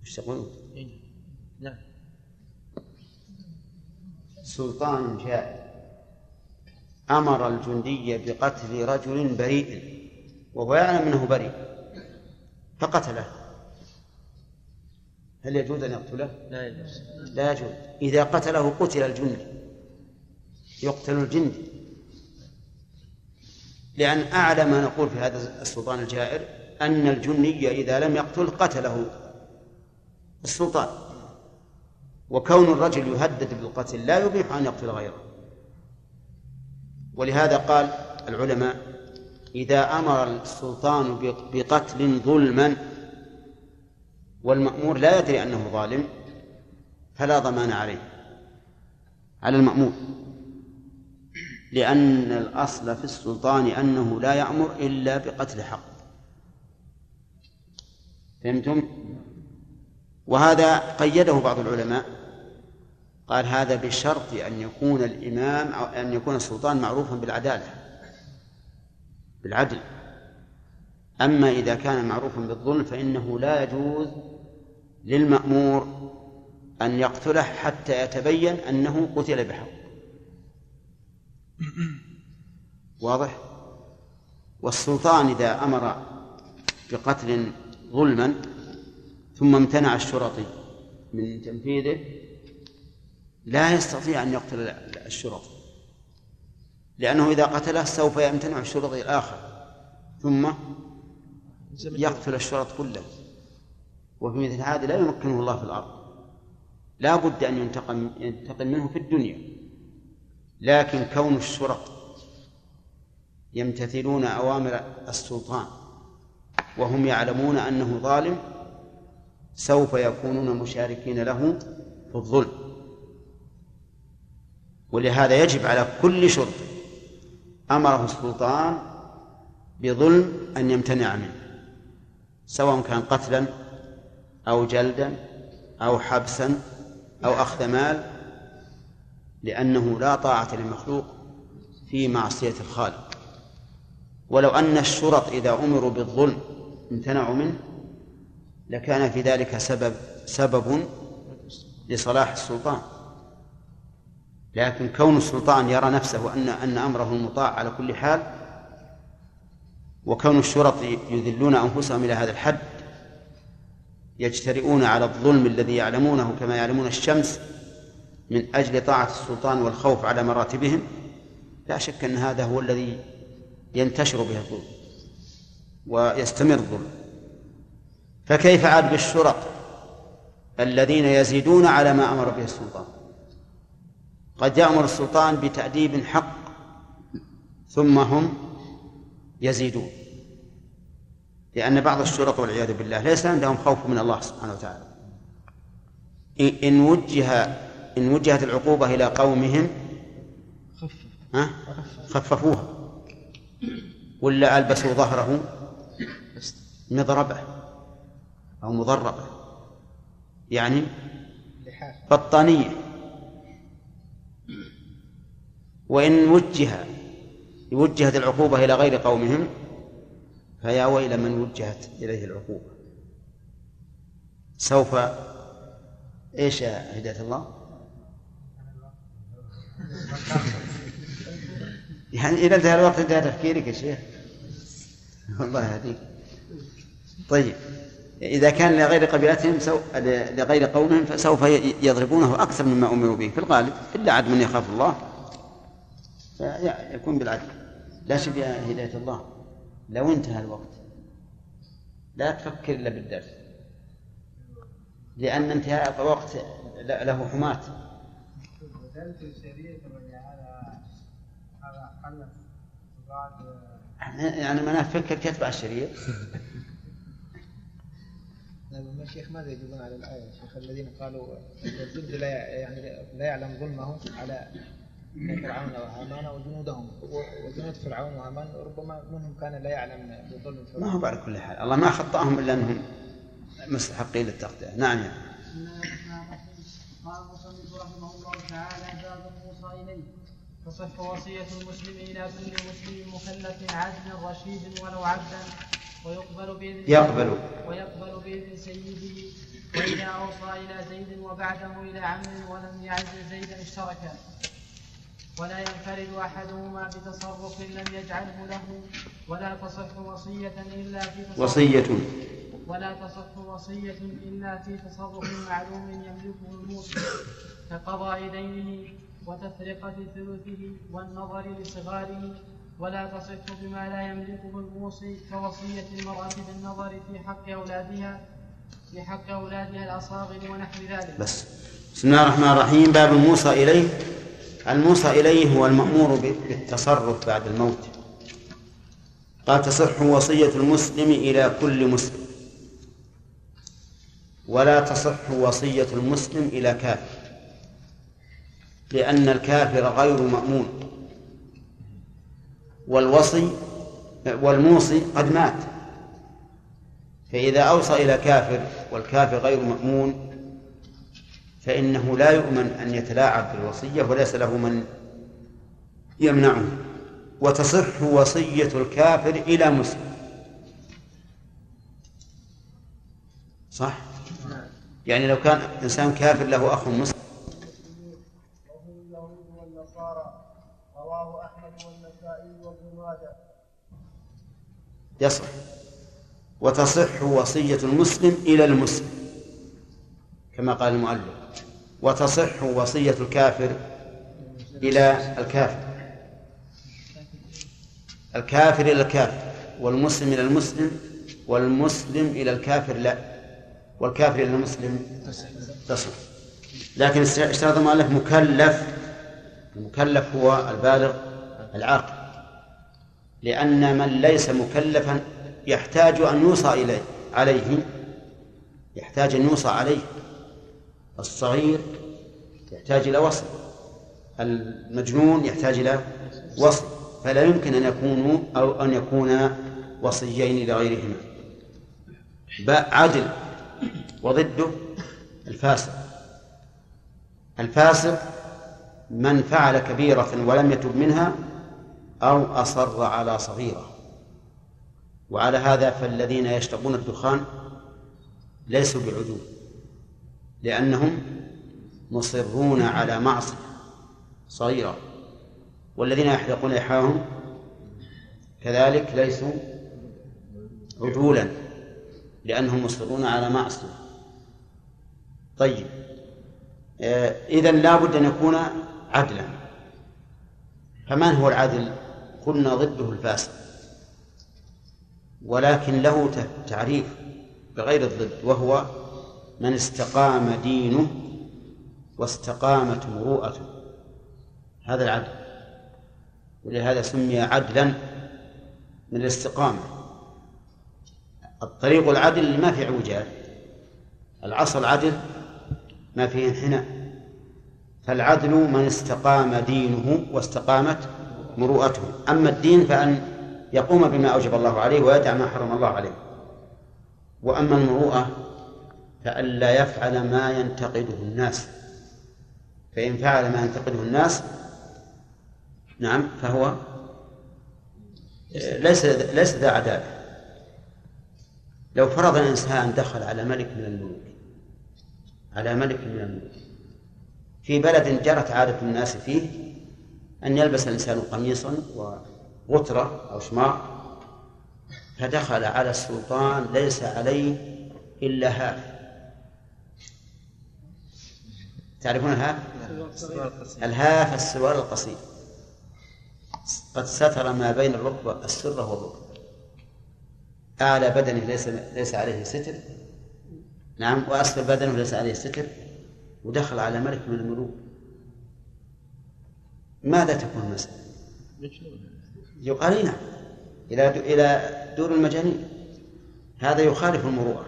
إيش تقولون؟ نعم. سلطان جائر أمر الجندي بقتل رجل بريء وهو يعلم أنه بريء. فقتله هل يجوز أن يقتله؟ لا يجوز. لا يجوز. إذا قتله قتل الجندي يقتل الجندي لأن أعلى ما نقول في هذا السلطان الجائر أن الجني إذا لم يقتل قتله السلطان. وكون الرجل يهدد بالقتل لا يبيح أن يقتل غيره. ولهذا قال العلماء إذا أمر السلطان بقتل ظلما والمأمور لا يدري أنه ظالم فلا ضمان عليه على المأمور. لأن الأصل في السلطان أنه لا يأمر إلا بقتل حق. فهمتم؟ وهذا قيده بعض العلماء قال هذا بشرط أن يكون الإمام أو أن يكون السلطان معروفا بالعدالة. بالعدل. أما إذا كان معروفا بالظلم فإنه لا يجوز للمأمور أن يقتله حتى يتبين أنه قتل بحق. واضح؟ والسلطان إذا أمر بقتل ظلما ثم امتنع الشرطي من تنفيذه لا يستطيع أن يقتل الشرطي. لأنه إذا قتله سوف يمتنع الشرطي الآخر. ثم يقتل الشرط كله. وفي مثل هذا لا يمكنه الله في الأرض. لا بد أن ينتقم ينتقم منه في الدنيا. لكن كون الشرط يمتثلون أوامر السلطان وهم يعلمون أنه ظالم سوف يكونون مشاركين له في الظلم. ولهذا يجب على كل شرط أمره السلطان بظلم أن يمتنع منه سواء كان قتلا أو جلدا أو حبسا أو أخذ مال لأنه لا طاعة للمخلوق في معصية الخالق. ولو أن الشرط إذا أمروا بالظلم امتنعوا منه لكان في ذلك سبب سبب لصلاح السلطان. لكن كون السلطان يرى نفسه أن أن أمره مطاع على كل حال وكون الشرط يذلون أنفسهم إلى هذا الحد يجترئون على الظلم الذي يعلمونه كما يعلمون الشمس من أجل طاعة السلطان والخوف على مراتبهم لا شك أن هذا هو الذي ينتشر به الظلم ويستمر الظلم. فكيف عاد بالشرط الذين يزيدون على ما أمر به السلطان؟ قد يأمر السلطان بتأديب حق ثم هم يزيدون. لأن بعض الشرط والعياذ بالله ليس عندهم خوف من الله سبحانه وتعالى. إن وجه إن وجهت العقوبة إلى قومهم ها؟ خففوها. ولا ألبسوا ظهره مضربة أو مضربة. يعني بطانية. وإن وجه وجهت العقوبة إلى غير قومهم فيا ويل من وجهت إليه العقوبة. سوف إيش يا هداية الله؟ يعني إذا انتهى الوقت انتهى تفكيرك يا شيخ. والله يهديك. طيب إذا كان لغير قبيلتهم سو... لغير قومهم فسوف يضربونه أكثر مما أمروا به. في الغالب إلا عد من يخاف الله. يكون بالعدل. لا شك يا هداية الله. لو انتهى الوقت. لا تفكر إلا بالدرس. لأن انتهاء الوقت له حماة. يعني ما نفكر تتبع الشريعة. الشيخ ماذا يجيبون على الآية؟ الشيخ الذين قالوا الجند لا يعني لا يعلم ظلمه على فرعون وهامان وجنودهم وجنود فرعون وهامان ربما منهم كان لا يعلم بظلم فرعون. ما هو على كل حال. الله ما خطأهم إلا أنهم مستحقين للتغطية. نعم يعني. قال المصنف رحمه الله تعالى باب موصى اليه تصح وصية المسلم إلى كل مسلم مكلف عدل رشيد ولو عبدا ويقبل بإذن يقبل. ويقبل بإذن سيده وإذا أوصى إلى زيد وبعده إلى عم ولم يعز زيدا اشتركا. ولا ينفرد أحدهما بتصرف لم يجعله له ولا تصح وصية إلا في تصرف وصية. ولا تصح وصية إلا في تصرف معلوم يملكه الموصي كقضاء دينه وتفرقة ثلثه والنظر لصغاره ولا تصح بما لا يملكه الموصي كوصية المرأة بالنظر في حق أولادها في حق أولادها الأصاغر ونحو ذلك. بس. بسم الله الرحمن الرحيم. باب الموصى إليه. الموصى إليه هو المأمور بالتصرف بعد الموت. قال تصح وصية المسلم إلى كل مسلم. ولا تصح وصية المسلم إلى كافر. لأن الكافر غير مأمون. والوصي والموصي قد مات. فإذا أوصى إلى كافر والكافر غير مأمون فإنه لا يؤمن أن يتلاعب بالوصية وليس له من يمنعه. وتصح وصية الكافر إلى مسلم. صح؟ يعني لو كان إنسان كافر له أخ مسلم. يصح. وتصح وصية المسلم إلى المسلم كما قال المؤلف. وتصح وصية الكافر إلى الكافر. الكافر إلى الكافر والمسلم إلى المسلم والمسلم إلى الكافر لا والكافر إلى المسلم تصح. لكن اشترط المؤلف مكلف المكلف هو البالغ العاقل لأن من ليس مكلفا يحتاج أن يوصى إليه عليه يحتاج أن يوصى عليه. الصغير يحتاج إلى وصل المجنون يحتاج إلى وصل فلا يمكن أن يكونوا أو أن يكونا وصيين لغيرهما. عدل وضده الفاسق. الفاسق من فعل كبيرة ولم يتب منها أو أصر على صغيرة. وعلى هذا فالذين يشربون الدخان ليسوا بعدول. لأنهم مصرون على معصية صغيرة والذين يحلقون لحاهم كذلك ليسوا عدولا لأنهم مصرون على معصية. طيب إذا لا بد أن يكون عدلا. فمن هو العدل؟ قلنا ضده الفاسق. ولكن له تعريف بغير الضد وهو من استقام دينه واستقامت مروءته. هذا العدل. ولهذا سمي عدلا من الاستقامة. الطريق العدل ما في اعوجاج. العصر العدل ما فيه انحناء. فالعدل من استقام دينه واستقامت مروءته. أما الدين فأن يقوم بما أوجب الله عليه ويدع ما حرم الله عليه. وأما المروءة فألا يفعل ما ينتقده الناس. فإن فعل ما ينتقده الناس نعم فهو ليس ليس ذا عدالة لو فرض الإنسان دخل على ملك من الملوك على ملك من الملوك في بلد جرت عادة الناس فيه أن يلبس الإنسان قميصا وغترة أو شماغ فدخل على السلطان ليس عليه إلا half. تعرفون ال half؟ الهاف السوار القصير. قد ستر ما بين الركبة السرة والركبة أعلى بدنه ليس ليس عليه ستر. نعم وأسفل بدنه ليس عليه ستر. ودخل على ملك من الملوك. ماذا تكون المسألة؟ يقال نعم إلى إلى دور المجانين. هذا يخالف المروءة.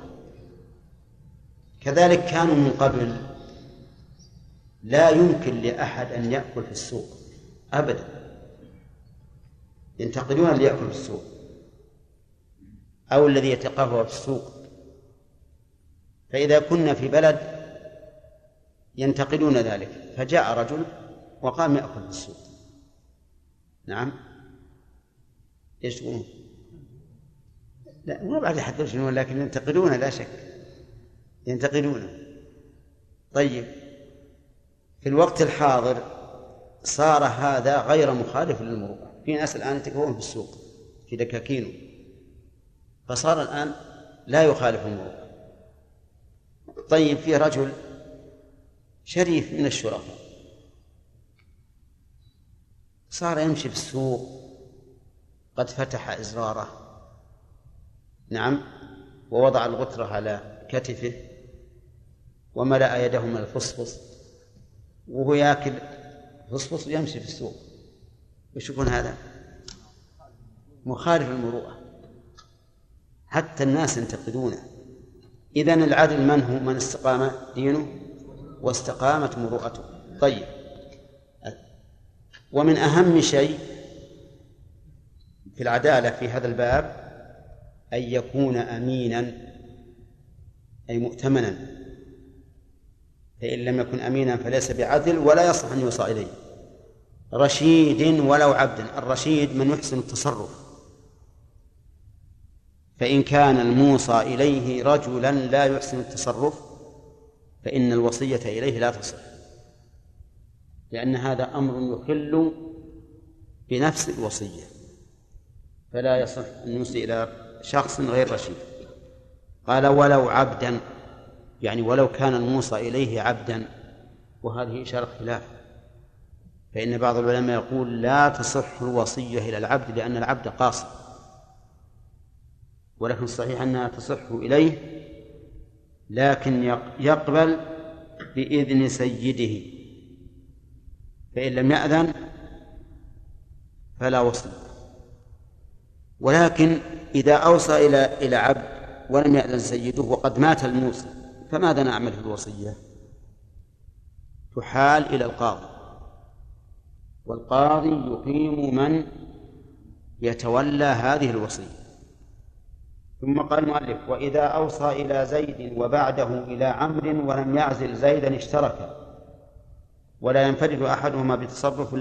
كذلك كانوا من قبل لا يمكن لأحد أن يأكل في السوق أبدا. ينتقدون اللي يأكل في السوق. أو الذي يتقهوى في السوق. فإذا كنا في بلد ينتقدون ذلك فجاء رجل وقام يأكل في السوق. نعم. إيش تقولون؟ لا مو بعد يحذرون لكن ينتقدونه لا شك. ينتقدونه طيب. في الوقت الحاضر صار هذا غير مخالف للمروءة. في ناس الآن يتكون في السوق في دكاكينه فصار الآن لا يخالف المروءة. طيب في رجل شريف من الشرفاء. صار يمشي في السوق قد فتح إزراره. نعم ووضع الغترة على كتفه وملأ يده من الفصفص. وهو ياكل فصفص ويمشي في السوق. وش يكون هذا؟ مخالف المروءة. حتى الناس ينتقدونه. إذا العدل من هو؟ من استقام دينه واستقامت مروءته. طيب. ومن أهم شيء في العدالة في هذا الباب أن يكون أمينا أي مؤتمنا. فإن لم يكن أمينا فليس بعدل ولا يصح أن يوصى إليه. رشيد ولو عبدا الرشيد من يحسن التصرف. فإن كان الموصى إليه رجلا لا يحسن التصرف فإن الوصية إليه لا تصح. لأن هذا أمر يخل بنفس الوصية. فلا يصح أن يوصي إلى شخص غير رشيد. قال ولو عبدا يعني ولو كان الموصى إليه عبدا وهذه إشارة خلاف. فإن بعض العلماء يقول لا تصح الوصية إلى العبد لأن العبد قاصر ولكن الصحيح أنها تصح إليه لكن يقبل بإذن سيده. فإن لم يأذن فلا وصل ولكن إذا أوصى إلى إلى عبد ولم يأذن سيده وقد مات الموصي فماذا نعمل في الوصية؟ تحال إلى القاضي. والقاضي يقيم من يتولى هذه الوصية. ثم قال المؤلف وإذا أوصى إلى زيد وبعده إلى عمرو ولم يعزل زيدا اشتركا. ولا ينفرد أحدهما بتصرف